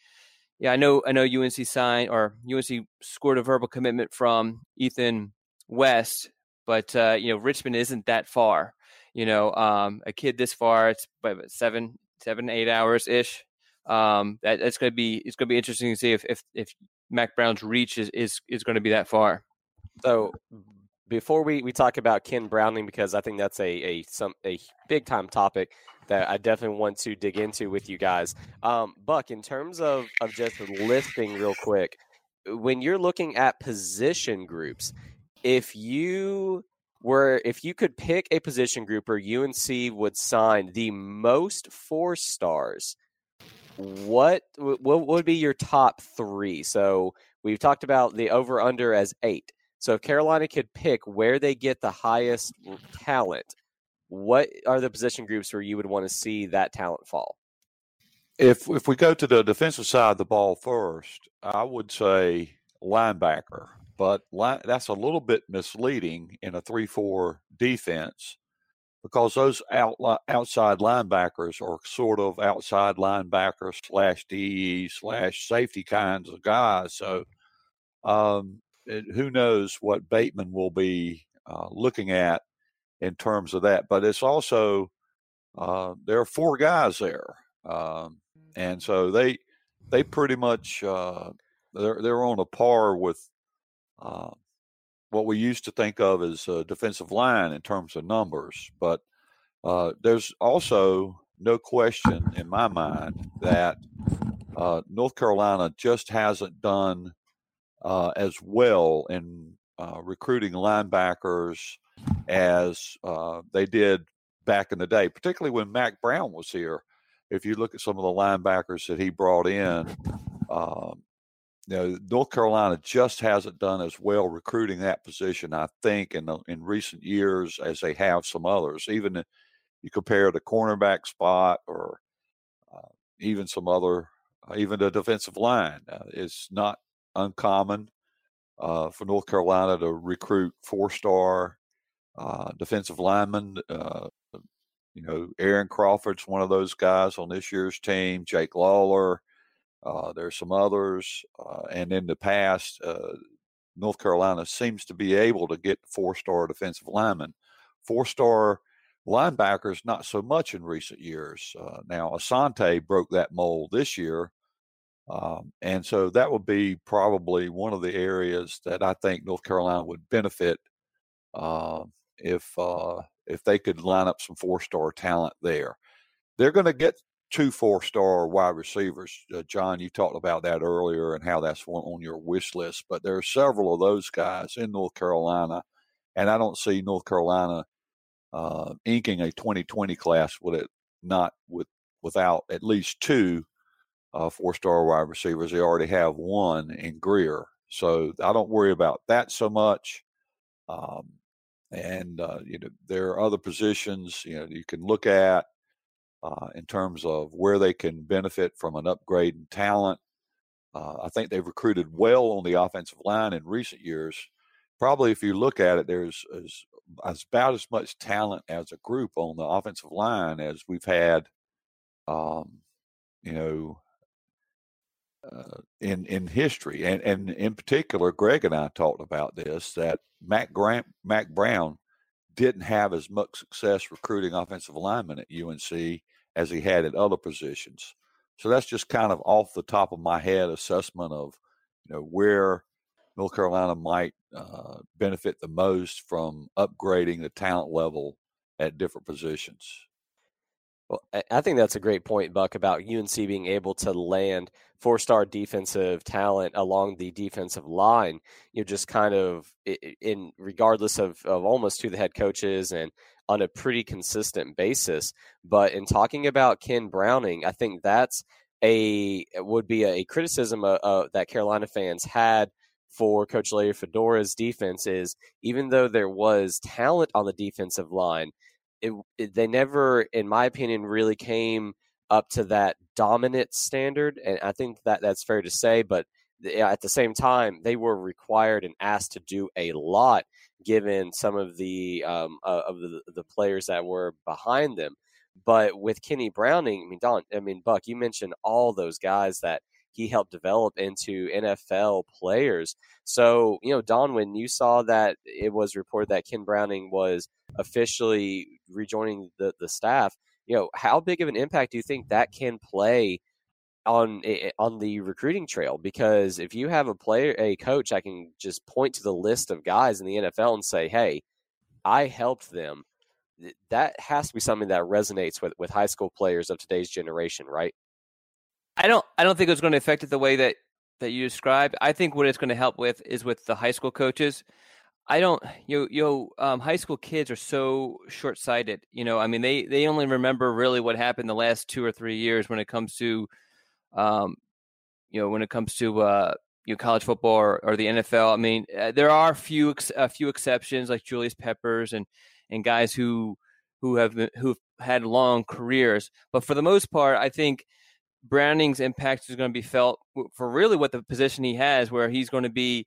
yeah, I know I know UNC signed or UNC scored a verbal commitment from Ethan West, but uh, you know, Richmond isn't that far. You know, um, a kid this far, it's seven, seven, eight hours ish. Um, that, that's going to be it's going to be interesting to see if if if Mack Brown's reach is is, is going to be that far. So before we, we talk about Ken Browning, because I think that's a a some a big time topic that I definitely want to dig into with you guys. Um, Buck, in terms of of just listing real quick, when you're looking at position groups, if you were if you could pick a position group where UNC would sign the most four stars, what what would be your top three? So we've talked about the over under as eight. So if Carolina could pick where they get the highest talent, what are the position groups where you would want to see that talent fall? If if we go to the defensive side of the ball first, I would say linebacker but that's a little bit misleading in a 3 4 defense because those out, outside linebackers are sort of outside linebackers slash DE slash safety kinds of guys. So um, who knows what Bateman will be uh, looking at in terms of that. But it's also, uh, there are four guys there. Um, and so they, they pretty much, uh, they're, they're on a par with uh, what we used to think of as a defensive line in terms of numbers. But uh, there's also no question in my mind that uh, North Carolina just hasn't done uh, as well in uh, recruiting linebackers as uh, they did back in the day, particularly when Mack Brown was here. If you look at some of the linebackers that he brought in, um, you know, North Carolina just hasn't done as well recruiting that position, I think, in the, in recent years as they have some others. Even you compare the cornerback spot or uh, even some other, uh, even the defensive line, uh, it's not uncommon uh, for North Carolina to recruit four-star uh, defensive linemen. Uh, you know, Aaron Crawford's one of those guys on this year's team. Jake Lawler. Uh, there's some others, uh, and in the past, uh, North Carolina seems to be able to get four-star defensive linemen. Four-star linebackers, not so much in recent years. Now, Asante broke that mold this year, um, and so that would be probably one of the areas that I think North Carolina would benefit uh, if uh, if they could line up some four-star talent there. They're going to get two four star wide receivers. Uh, Jon, you talked about that earlier and how that's one on your wish list, but there are several of those guys in North Carolina, and I don't see North Carolina uh, inking a 2020 class with it not with without at least two uh, four star wide receivers. They already have one in Grier, so I don't worry about that so much. Um, and uh, you know there are other positions you know you can look at uh, in terms of where they can benefit from an upgrade in talent. Uh, I think they've recruited well on the offensive line in recent years. Probably, if you look at it, there's as, as about as much talent as a group on the offensive line as we've had. Um, you know, uh, in in history, and and in particular, Greg and I talked about this that Mac Grant, Mack Brown didn't have as much success recruiting offensive linemen at UNC as he had at other positions. So that's just kind of off the top of my head assessment of you know where North Carolina might uh, benefit the most from upgrading the talent level at different positions. Well, I think that's a great point, Buck, about UNC being able to land four star defensive talent along the defensive line. You know, just kind of in regardless of, of almost who the head coach is and on a pretty consistent basis. But in talking about Ken Browning, I think that's a would be a criticism uh, that Carolina fans had for Coach Larry Fedora's defense is even though there was talent on the defensive line, it, it, they never, in my opinion, really came up to that dominant standard. And I think that that's fair to say. But at the same time, they were required and asked to do a lot given some of the um, uh, of the, the players that were behind them. But with Kenny Browning, I mean, Don, I mean, Buck, you mentioned all those guys that he helped develop into NFL players. So, you know, Don, when you saw that it was reported that Ken Browning was officially rejoining the, the staff, you know, how big of an impact do you think that can play on eh, eh, on the recruiting trail? Because if you have a player, a coach, I can just point to the list of guys in the NFL and say, "Hey, I helped them." That has to be something that resonates with with high school players of today's generation, right? I don't I don't think it's going to affect it the way that that you described. I think what it's going to help with is with the high school coaches. I don't you you um, high school kids are so short sighted. You know, I mean they they only remember really what happened the last two or three years when it comes to, um, you know, when it comes to uh, you know, college football or, or the NFL. I mean, uh, there are a few a few exceptions like Julius Peppers and and guys who who have been, who've had long careers, but for the most part, I think Browning's impact is going to be felt for really what the position he has, where he's going to be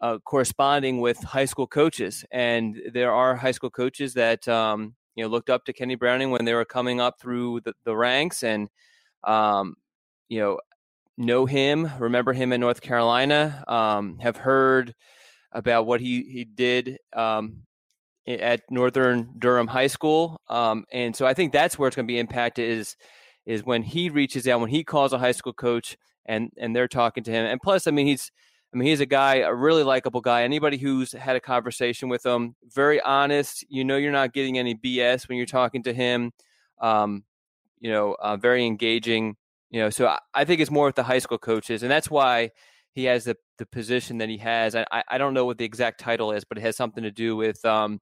uh, corresponding with high school coaches. And there are high school coaches that um, you know looked up to Kenny Browning when they were coming up through the, the ranks, and um, you know know him, remember him in North Carolina, um, have heard about what he he did um, at Northern Durham High School, um, and so I think that's where it's going to be impacted is is when he reaches out when he calls a high school coach and and they're talking to him. And plus i mean he's i mean he's a guy a really likable guy. Anybody who's had a conversation with him very honest. You know you're not getting any bs when you're talking to him. Um, you know uh, very engaging you know so I, I, think it's more with the high school coaches. And that's why he has the, the position that he has. I, I don't know what the exact title is but it has something to do with um,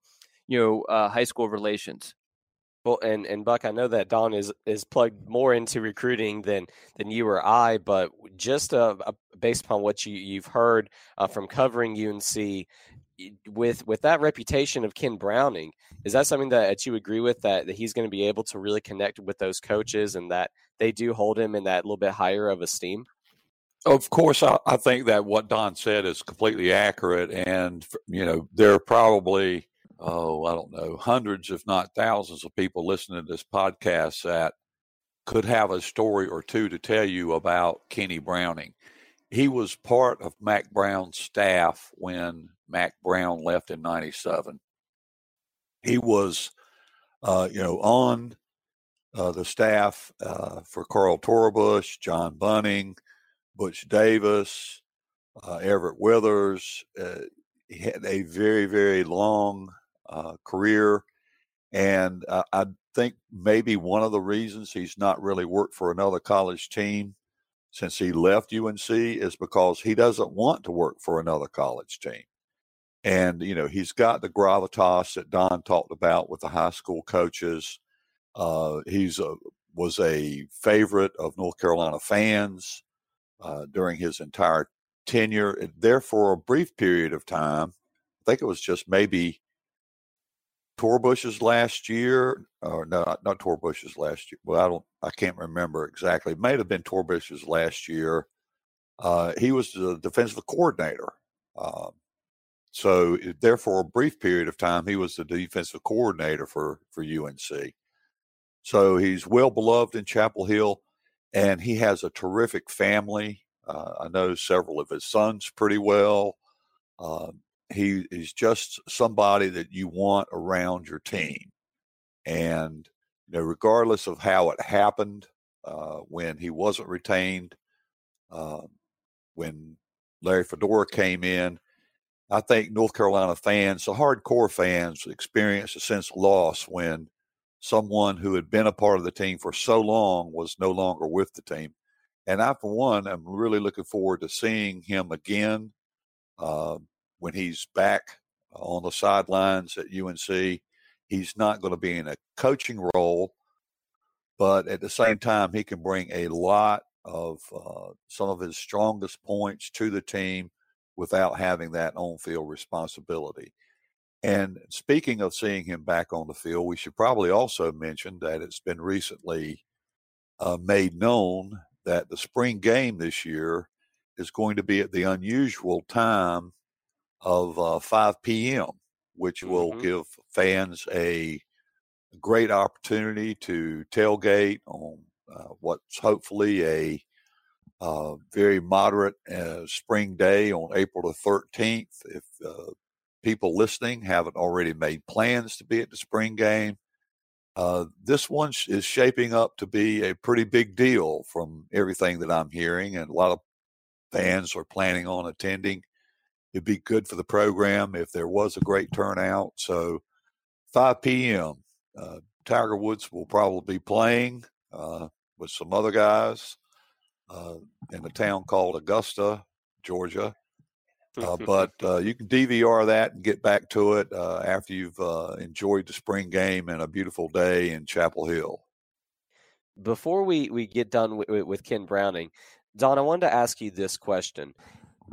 you know uh, high school relations well, and and Buck, I know that Don is is plugged more into recruiting than than you or I, but just uh, uh, based upon what you you've heard uh, from covering UNC, with with that reputation of Ken Browning, is that something that, that you agree with that, that he's going to be able to really connect with those coaches and that they do hold him in that little bit higher of esteem? Of course, I, I think that what Don said is completely accurate, and you know there are probably oh, I don't know, hundreds, if not thousands of people listening to this podcast that could have a story or two to tell you about Kenny Browning. He was part of Mack Brown's staff when Mack Brown left in 97. He was, uh, you know, on uh, the staff uh, for Carl Torbush, John Bunting, Butch Davis, uh, Everett Withers. Uh, he had a very, very long uh, career. And uh, I think maybe one of the reasons he's not really worked for another college team since he left UNC is because he doesn't want to work for another college team. And, you know, he's got the gravitas that Don talked about with the high school coaches. Uh, he's a, was a favorite of North Carolina fans uh, during his entire tenure. There for a brief period of time, I think it was just maybe Torbush's last year, or no, not, not Torbush's last year. Well, I don't, I can't remember exactly. It may have been Torbush's last year. Uh, he was the defensive coordinator. Um, so, therefore, a brief period of time, he was the defensive coordinator for for UNC. So he's well beloved in Chapel Hill, and he has a terrific family. Uh, I know several of his sons pretty well. Um, he is just somebody that you want around your team. And you know, regardless of how it happened, uh, when he wasn't retained, uh, when Larry Fedora came in, I think North Carolina fans, the hardcore fans, experienced a sense of loss when someone who had been a part of the team for so long was no longer with the team. And I, for one, am really looking forward to seeing him again. Uh, when he's back on the sidelines at UNC. He's not going to be in a coaching role, but at the same time, he can bring a lot of uh, some of his strongest points to the team without having that on field responsibility. And speaking of seeing him back on the field, we should probably also mention that it's been recently uh, made known that the spring game this year is going to be at the unusual time of uh, 5 p.m., which will Mhm. give fans a great opportunity to tailgate on uh, what's hopefully a uh, very moderate uh, spring day on April the 13th. If uh, people listening haven't already made plans to be at the spring game, uh, this one sh- is shaping up to be a pretty big deal from everything that I'm hearing, and a lot of fans are planning on attending. It'd be good for the program if there was a great turnout. So, 5 p.m. Uh, Tiger Woods will probably be playing uh, with some other guys uh, in a town called Augusta, Georgia. [LAUGHS] Uh, but uh, you can DVR that and get back to it uh, after you've uh, enjoyed the spring game and a beautiful day in Chapel Hill. Before we, we get done with, with Ken Browning, Don, I wanted to ask you this question.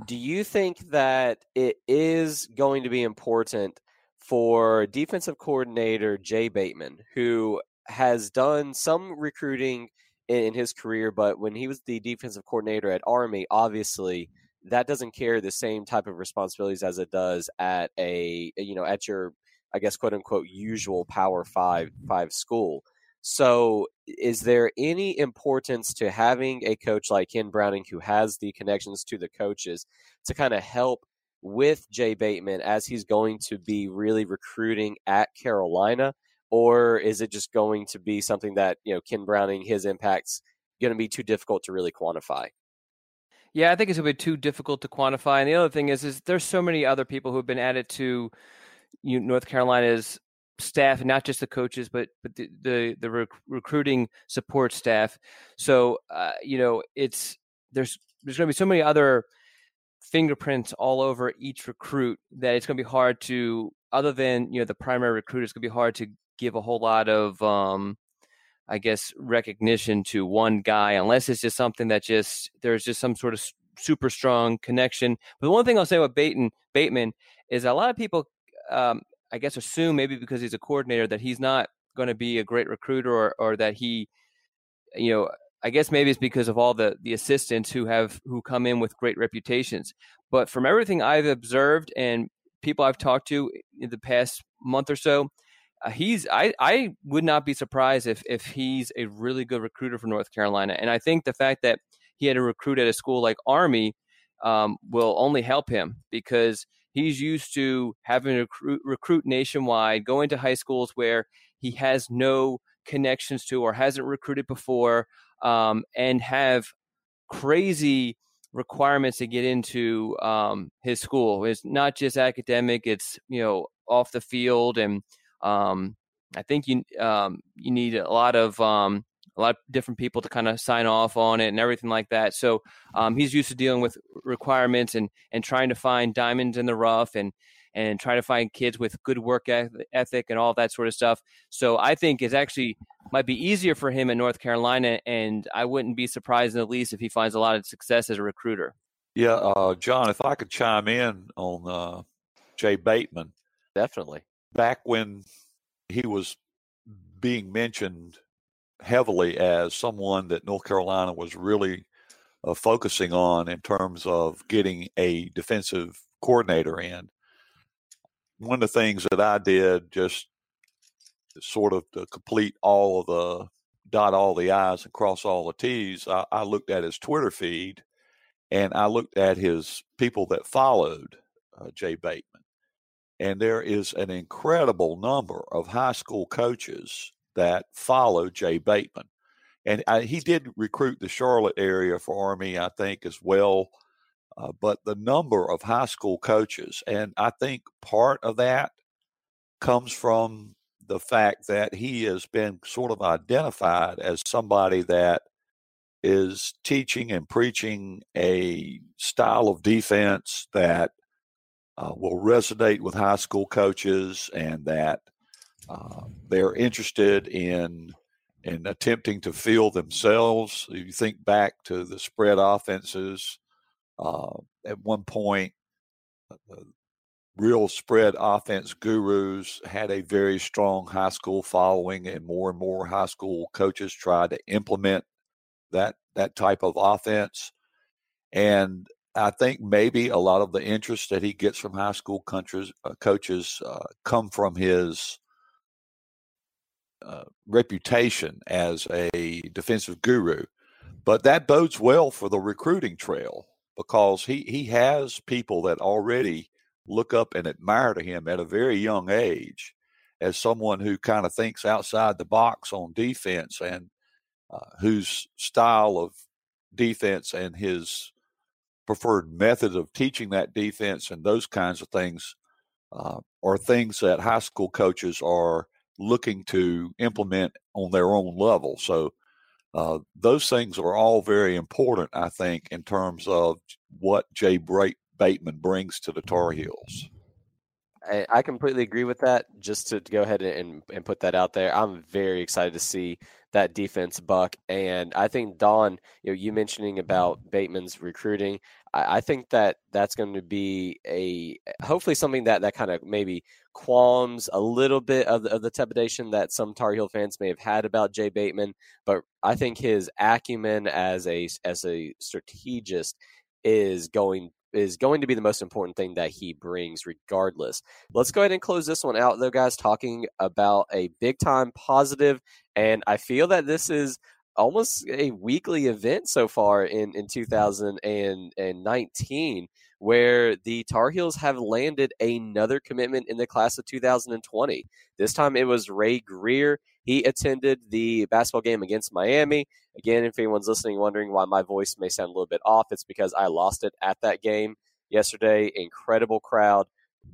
Do you think that it is going to be important for defensive coordinator Jay Bateman, who has done some recruiting in, his career, but when he was the defensive coordinator at Army, obviously that doesn't carry the same type of responsibilities as it does at a you know at your I guess quote unquote usual Power Five five school. So, is there any importance to having a coach like Ken Browning who has the connections to the coaches to kind of help with Jay Bateman as he's going to be really recruiting at Carolina? Or is it just going to be something that, you know, Ken Browning, his impact's going to be too difficult to really quantify? Yeah, I think it's a bit too difficult to quantify. And the other thing is, is there's so many other people who've been added to you North Carolina's staff, and not just the coaches, but but the the, the rec- recruiting support staff. So uh, you know, it's there's there's going to be so many other fingerprints all over each recruit that it's going to be hard to, other than you know the primary recruit, it's going to be hard to give a whole lot of. Um, I guess recognition to one guy, unless it's just something that just there's just some sort of super strong connection. But the one thing I'll say about Bateman, Bateman is a lot of people, um, I guess, assume maybe because he's a coordinator that he's not going to be a great recruiter or, or that he, you know, I guess maybe it's because of all the the assistants who have who come in with great reputations. But from everything I've observed and people I've talked to in the past month or so, uh, he's I, I would not be surprised if if he's a really good recruiter for North Carolina. And I think the fact that he had to recruit at a school like Army um, will only help him because he's used to having to recruit, recruit nationwide, going to high schools where he has no connections to or hasn't recruited before, um, and have crazy requirements to get into um, his school. It's not just academic; it's you know off the field and um, I think you um, you need a lot of um, a lot of different people to kind of sign off on it and everything like that. So um, he's used to dealing with requirements and and trying to find diamonds in the rough and and trying to find kids with good work ethic and all that sort of stuff. So I think it's actually might be easier for him in North Carolina, and I wouldn't be surprised in the least if he finds a lot of success as a recruiter. Yeah, uh, Jon, if I could chime in on uh, Jay Bateman, definitely back when he was being mentioned heavily as someone that North Carolina was really uh, focusing on in terms of getting a defensive coordinator in. One of the things that I did just sort of to complete all of the dot all the I's and cross all the T's, I, I looked at his Twitter feed and I looked at his people that followed uh, Jay Bateman and there is an incredible number of high school coaches that follow Jay Bateman. And I, he did recruit the Charlotte area for Army, I think, as well. Uh, but the number of high school coaches, and I think part of that comes from the fact that he has been sort of identified as somebody that is teaching and preaching a style of defense that uh, will resonate with high school coaches and that uh, they're interested in in attempting to field themselves. If you think back to the spread offenses, uh, at one point real spread offense gurus had a very strong high school following, and more and more high school coaches tried to implement that that type of offense. And I think maybe a lot of the interest that he gets from high school countries, uh, coaches uh, come from his uh, reputation as a defensive guru. But that bodes well for the recruiting trail because he, he has people that already look up and admire to him at a very young age as someone who kind of thinks outside the box on defense and uh, whose style of defense and his preferred method of teaching that defense and those kinds of things uh, are things that high school coaches are looking to implement on their own level. So uh, those things are all very important, I think, in terms of what Jay Bateman brings to the Tar Heels. I, I completely agree with that. Just to, go ahead and, and put that out there, I'm very excited to see that defense buck. And I think Don, you know, you mentioning about Bateman's recruiting, I, I think that that's going to be a hopefully something that that kind of maybe qualms a little bit of the, of the trepidation that some Tar Heel fans may have had about Jay Bateman. But I think his acumen as a as a strategist is going is going to be the most important thing that he brings regardless. Let's go ahead and close this one out though guys talking about a big time positive and I feel that this is almost a weekly event so far in in 2019 where the Tar Heels have landed another commitment in the class of 2020. This time it was Ray Grier. He attended the basketball game against Miami. Again, if anyone's listening wondering why my voice may sound a little bit off, it's because I lost it at that game yesterday. Incredible crowd.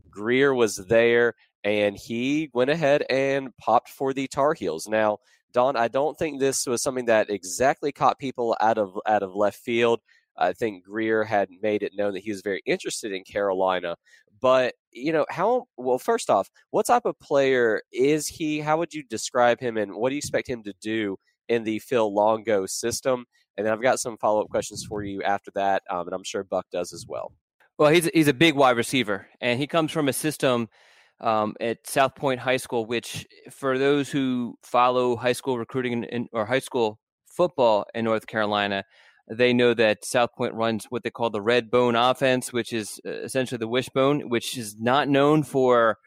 Greer was there and he went ahead and popped for the Tar Heels. Now, Don, I don't think this was something that exactly caught people out of out of left field. I think Grier had made it known that he was very interested in Carolina. But, you know, how, well, first off, what type of player is he? How would you describe him and what do you expect him to do in the Phil Longo system? And then I've got some follow up questions for you after that. Um, and I'm sure Buck does as well. Well, he's, he's a big wide receiver, and he comes from a system um, at South Point High School, which, for those who follow high school recruiting in, or high school football in North Carolina, they know that South Point runs what they call the red bone offense, which is uh, essentially the wishbone, which is not known for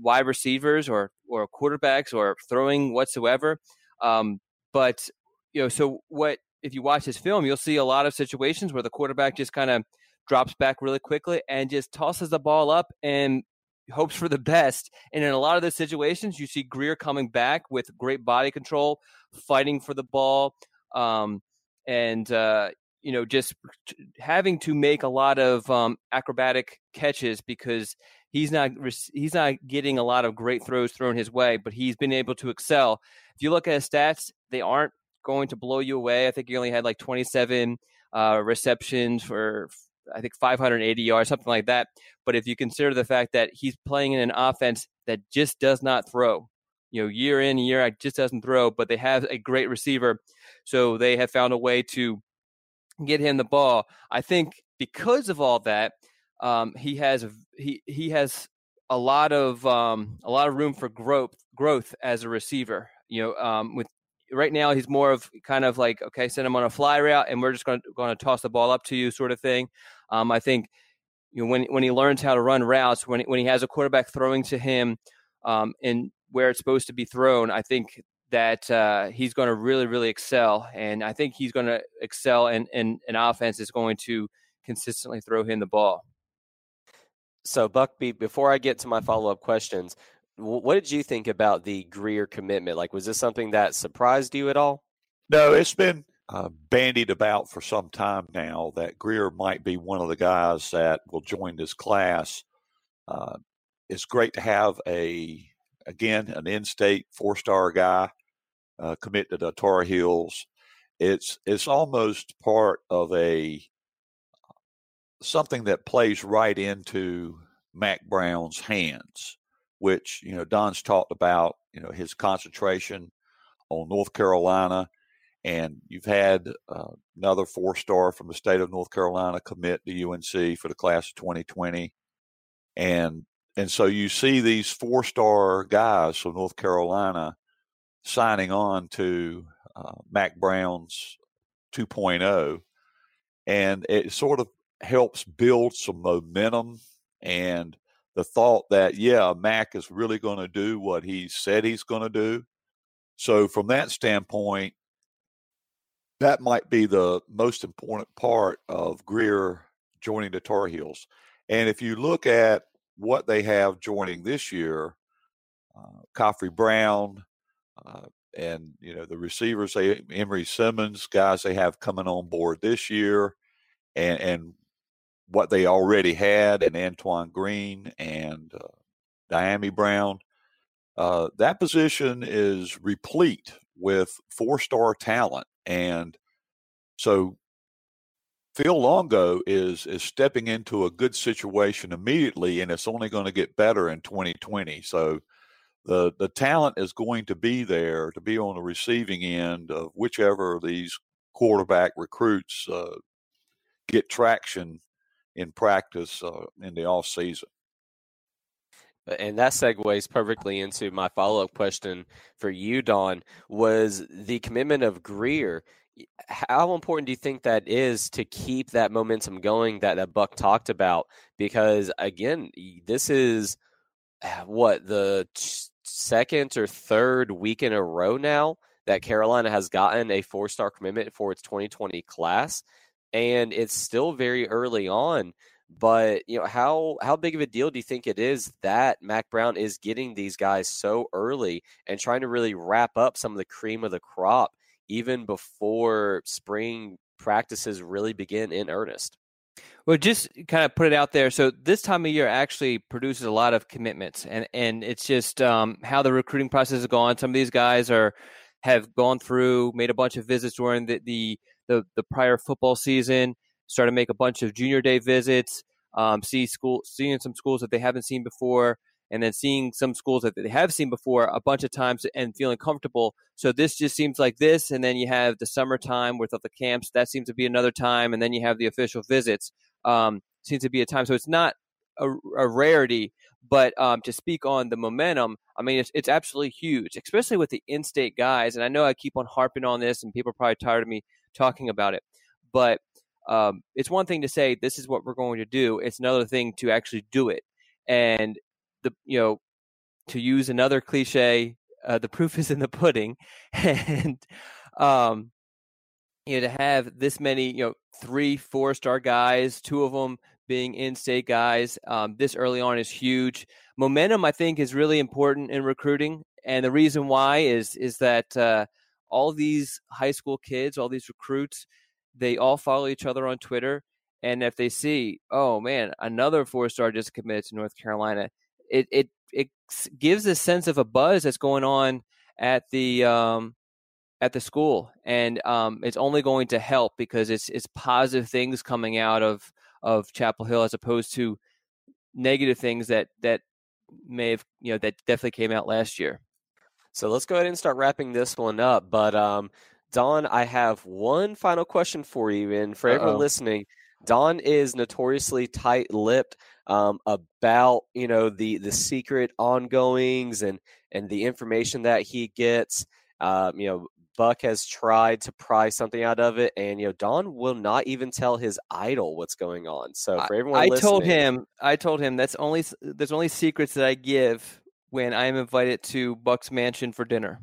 wide receivers or or quarterbacks or throwing whatsoever. Um, but you know, so what if you watch this film, you'll see a lot of situations where the quarterback just kind of drops back really quickly and just tosses the ball up and hopes for the [LAUGHS] best. And in a lot of those situations, you see Grier coming back with great body control, fighting for the ball. Um, and uh, you know just having to make a lot of um, acrobatic catches because he's not he's not getting a lot of great throws thrown his way, but he's been able to excel. If you look at his stats, they aren't going to blow you away. I think he only had like 27 uh, receptions for I think 580 yards, something like that. But if you consider the fact that he's playing in an offense that just does not throw, you know, year in year out just doesn't throw, but they have a great receiver so they have found a way to get him the ball. I think because of all that, um, he has he he has a lot of um, a lot of room for growth growth as a receiver. You know, um, with right now he's more of kind of like okay, send him on a fly route, and we're just going to going to toss the ball up to you, sort of thing. Um, I think you know when when he learns how to run routes, when when he has a quarterback throwing to him, um, and where it's supposed to be thrown, I think that uh, he's going to really, really excel. And I think he's going to excel, and, and an offense is going to consistently throw him the ball. So, Buckby, before I get to my follow up questions, what did you think about the Grier commitment? Like, was this something that surprised you at all? No, it's been uh, bandied about for some time now that Grier might be one of the guys that will join this class. Uh, it's great to have a again an in-state four-star guy uh, commit to Tar Heels. It's it's almost part of a something that plays right into Mack Brown's hands, which you know Don's talked about. You know his concentration on North Carolina, and you've had uh, another four star from the state of North Carolina commit to UNC for the class of 2020. and and so you see these four star guys from North Carolina signing on to uh, Mack Brown's 2.0, and it sort of helps build some momentum and the thought that yeah, Mack is really going to do what he said he's going to do. So from that standpoint, that might be the most important part of Grier joining the Tar Heels. And if you look at what they have joining this year, uh, Khafre Brown, uh, and you know the receivers, they Emery Simmons, guys they have coming on board this year, and and what they already had, and Antoine Green and uh, Dyami Brown. Uh, that position is replete with four-star talent, and so Phil Longo is is stepping into a good situation immediately, and it's only going to get better in 2020. So the the talent is going to be there to be on the receiving end of whichever of these quarterback recruits uh, get traction in practice uh, in the off season. And that segues perfectly into my follow up question for you, Don. Was the commitment of Grier how important do you think that is to keep that momentum going that, that Buck talked about? Because again, this is ah, what the second or third week in a row now that Carolina has gotten a four star commitment for its 2020 class. And it's still very early on. But you know how how big of a deal do you think it is that Mack Brown is getting these guys so early and trying to really wrap up some of the cream of the crop even before spring practices really begin in earnest? Well, just kind of put it out there. So this time of year actually produces a lot of commitments, and and it's just um, how the recruiting process has gone. Some of these guys are have gone through, made a bunch of visits during the the the, the prior football season, started to make a bunch of junior day visits, um, see school, seeing some schools that they haven't seen before, and then seeing some schools that they have seen before a bunch of times and feeling comfortable. So this just seems like this, and then you have the summertime with the camps. That seems to be another time, and then you have the official visits. Um, seems to be a time. So it's not a, a rarity, but um, to speak on the momentum, I mean, it's, it's absolutely huge, especially with the in-state guys. And I know I keep on harping on this, and people are probably tired of me talking about it, but um, it's one thing to say this is what we're going to do. It's another thing to actually do it. And the you know to use another cliche, uh, the proof is in the pudding, [LAUGHS] and um, you know to have this many you know three four star guys, two of them being in-state guys um, this early on is huge. Momentum, I think, is really important in recruiting, and the reason why is is that uh, all these high school kids, all these recruits, they all follow each other on Twitter. And if they see, oh man, another four star just committed to North Carolina, it it it gives a sense of a buzz that's going on at the um, at the school, and um, it's only going to help because it's it's positive things coming out of of Chapel Hill as opposed to negative things that that may have you know that definitely came out last year. So let's go ahead and start wrapping this one up. But um, Don, I have one final question for you, and for Uh-oh. everyone listening, Don is notoriously tight-lipped um, about you know the the secret ongoings and and the information that he gets. Um, you know, Buck has tried to pry something out of it, and you know, Don will not even tell his idol what's going on. So for everyone, I, I told him, I told him that's only there's only secrets that I give when I am invited to Buck's mansion for dinner.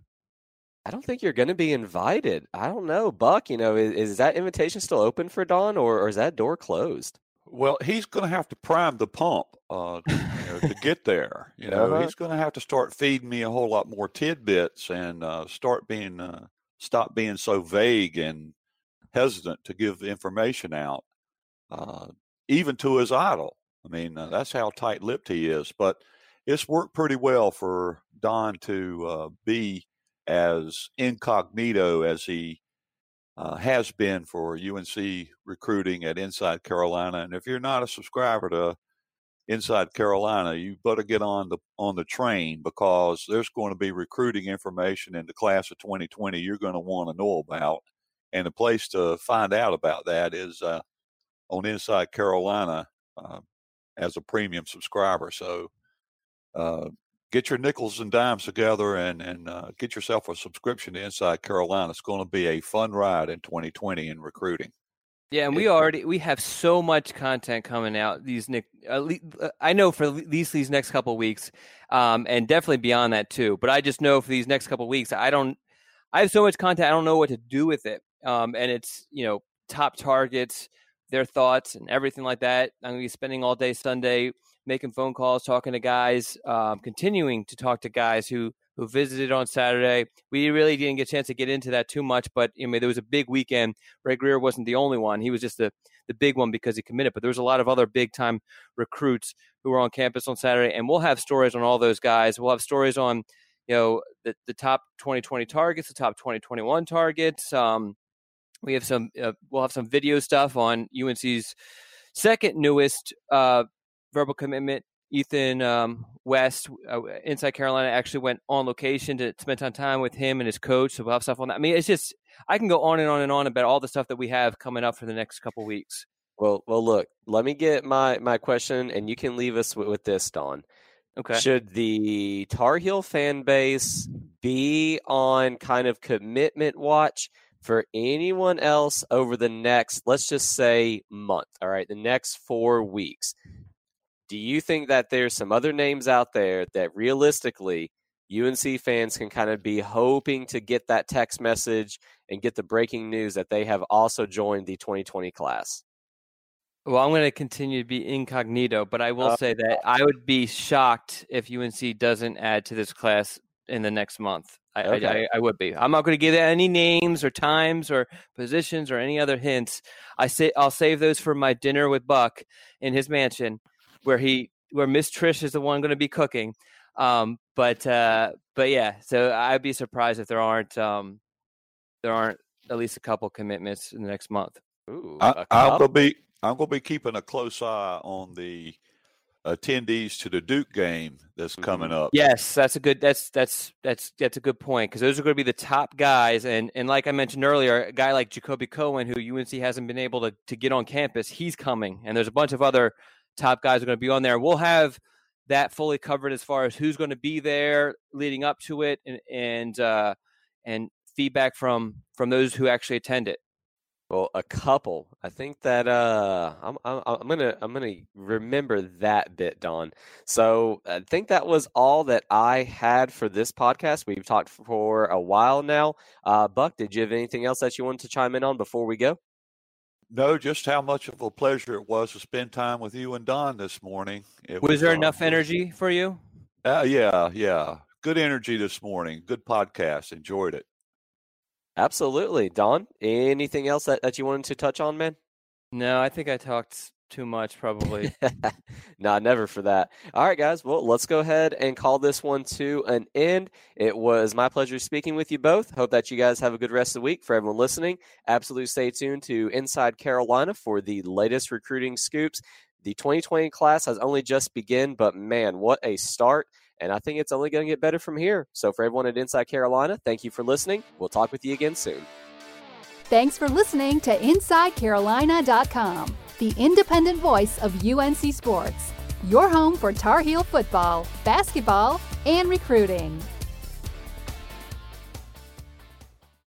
I don't think you're going to be invited. I don't know, Buck. You know, is, is that invitation still open for Don, or, or is that door closed? Well, he's going to have to prime the pump uh, to, you know, to get there. You know, uh-huh. he's going to have to start feeding me a whole lot more tidbits and uh, start being uh, stop being so vague and hesitant to give information out, uh, even to his idol. I mean, uh, that's how tight-lipped he is. But it's worked pretty well for Don to uh, be as incognito as he uh, has been for UNC recruiting at Inside Carolina. And if you're not a subscriber to Inside Carolina, you better get on the on the train because there's going to be recruiting information in the class of 2020 you're going to want to know about. And the place to find out about that is uh, on Inside Carolina. Uh, as a premium subscriber. So uh, get your nickels and dimes together and and uh, get yourself a subscription to Inside Carolina. It's going to be a fun ride in 2020 in recruiting. Yeah, and we already we have so much content coming out these Nick. Uh, I know for at least these next couple weeks, um, and definitely beyond that too. But I just know for these next couple weeks, I don't. I have so much content, I don't know what to do with it. Um, and it's you know top targets, their thoughts, and everything like that. I'm gonna be spending all day Sunday making phone calls, talking to guys, um, continuing to talk to guys who who visited on Saturday. We really didn't get a chance to get into that too much, but I mean, there was a big weekend. Ray Grier wasn't the only one. He was just the, the big one because he committed, but there was a lot of other big time recruits who were on campus on Saturday. And we'll have stories on all those guys. We'll have stories on, you know, the, the top 2020 targets, the top 2021 targets. Um, we have some, uh, we'll have some video stuff on UNC's second newest uh, verbal commitment Ethan um, West, uh, Inside Carolina, actually went on location to spend some time with him and his coach. So we'll have stuff on that. I mean, it's just I can go on and on and on about all the stuff that we have coming up for the next couple weeks. Well, well, look. Let me get my my question, and you can leave us with, with this, Don. Okay. Should the Tar Heel fan base be on kind of commitment watch for anyone else over the next, let's just say, month? All right, the next four weeks do you think that there's some other names out there that realistically UNC fans can kind of be hoping to get that text message and get the breaking news that they have also joined the 2020 class? Well, I'm going to continue to be incognito, but I will uh, say that I would be shocked if UNC doesn't add to this class in the next month. I, okay. I, I, would be. I'm not going to give any names or times or positions or any other hints. I say I'll save those for my dinner with Buck in his mansion where he where Miss Trish is the one going to be cooking. Um, but uh, but yeah, so I'd be surprised if there aren't um, there aren't at least a couple commitments in the next month. Ooh, I, am gonna be I'm gonna be keeping a close eye on the attendees to the Duke game that's coming mm-hmm. up. Yes, that's a good that's that's that's that's a good point because those are going to be the top guys and and like I mentioned earlier, a guy like Jacoby Cohen who UNC hasn't been able to to get on campus, he's coming, and there's a bunch of other top guys are going to be on there. We'll have that fully covered as far as who's going to be there leading up to it and and uh, and feedback from from those who actually attend it. Well, a couple. I think that uh, I'm, I'm, I'm gonna I'm gonna remember that bit, Don. So I think that was all that I had for this podcast. We've talked for a while now. Uh, Buck, did you have anything else that you wanted to chime in on before we go? No, just how much of a pleasure it was to spend time with you and Don this morning. It was, was there uh, enough energy for you? Uh, yeah, yeah. Good energy this morning. Good podcast. Enjoyed it. Absolutely. Don, anything else that, that you wanted to touch on, man? No, I think I talked too much, probably. [LAUGHS] nah, never for that. All right, guys. Well, let's go ahead and call this one to an end. It was my pleasure speaking with you both. Hope that you guys have a good rest of the week. For everyone listening, absolutely stay tuned to Inside Carolina for the latest recruiting scoops. The 2020 class has only just begun, but man, what a start. And I think it's only going to get better from here. So, for everyone at Inside Carolina, thank you for listening. We'll talk with you again soon. Thanks for listening to InsideCarolina.com the independent voice of UNC Sports, your home for Tar Heel football, basketball, and recruiting.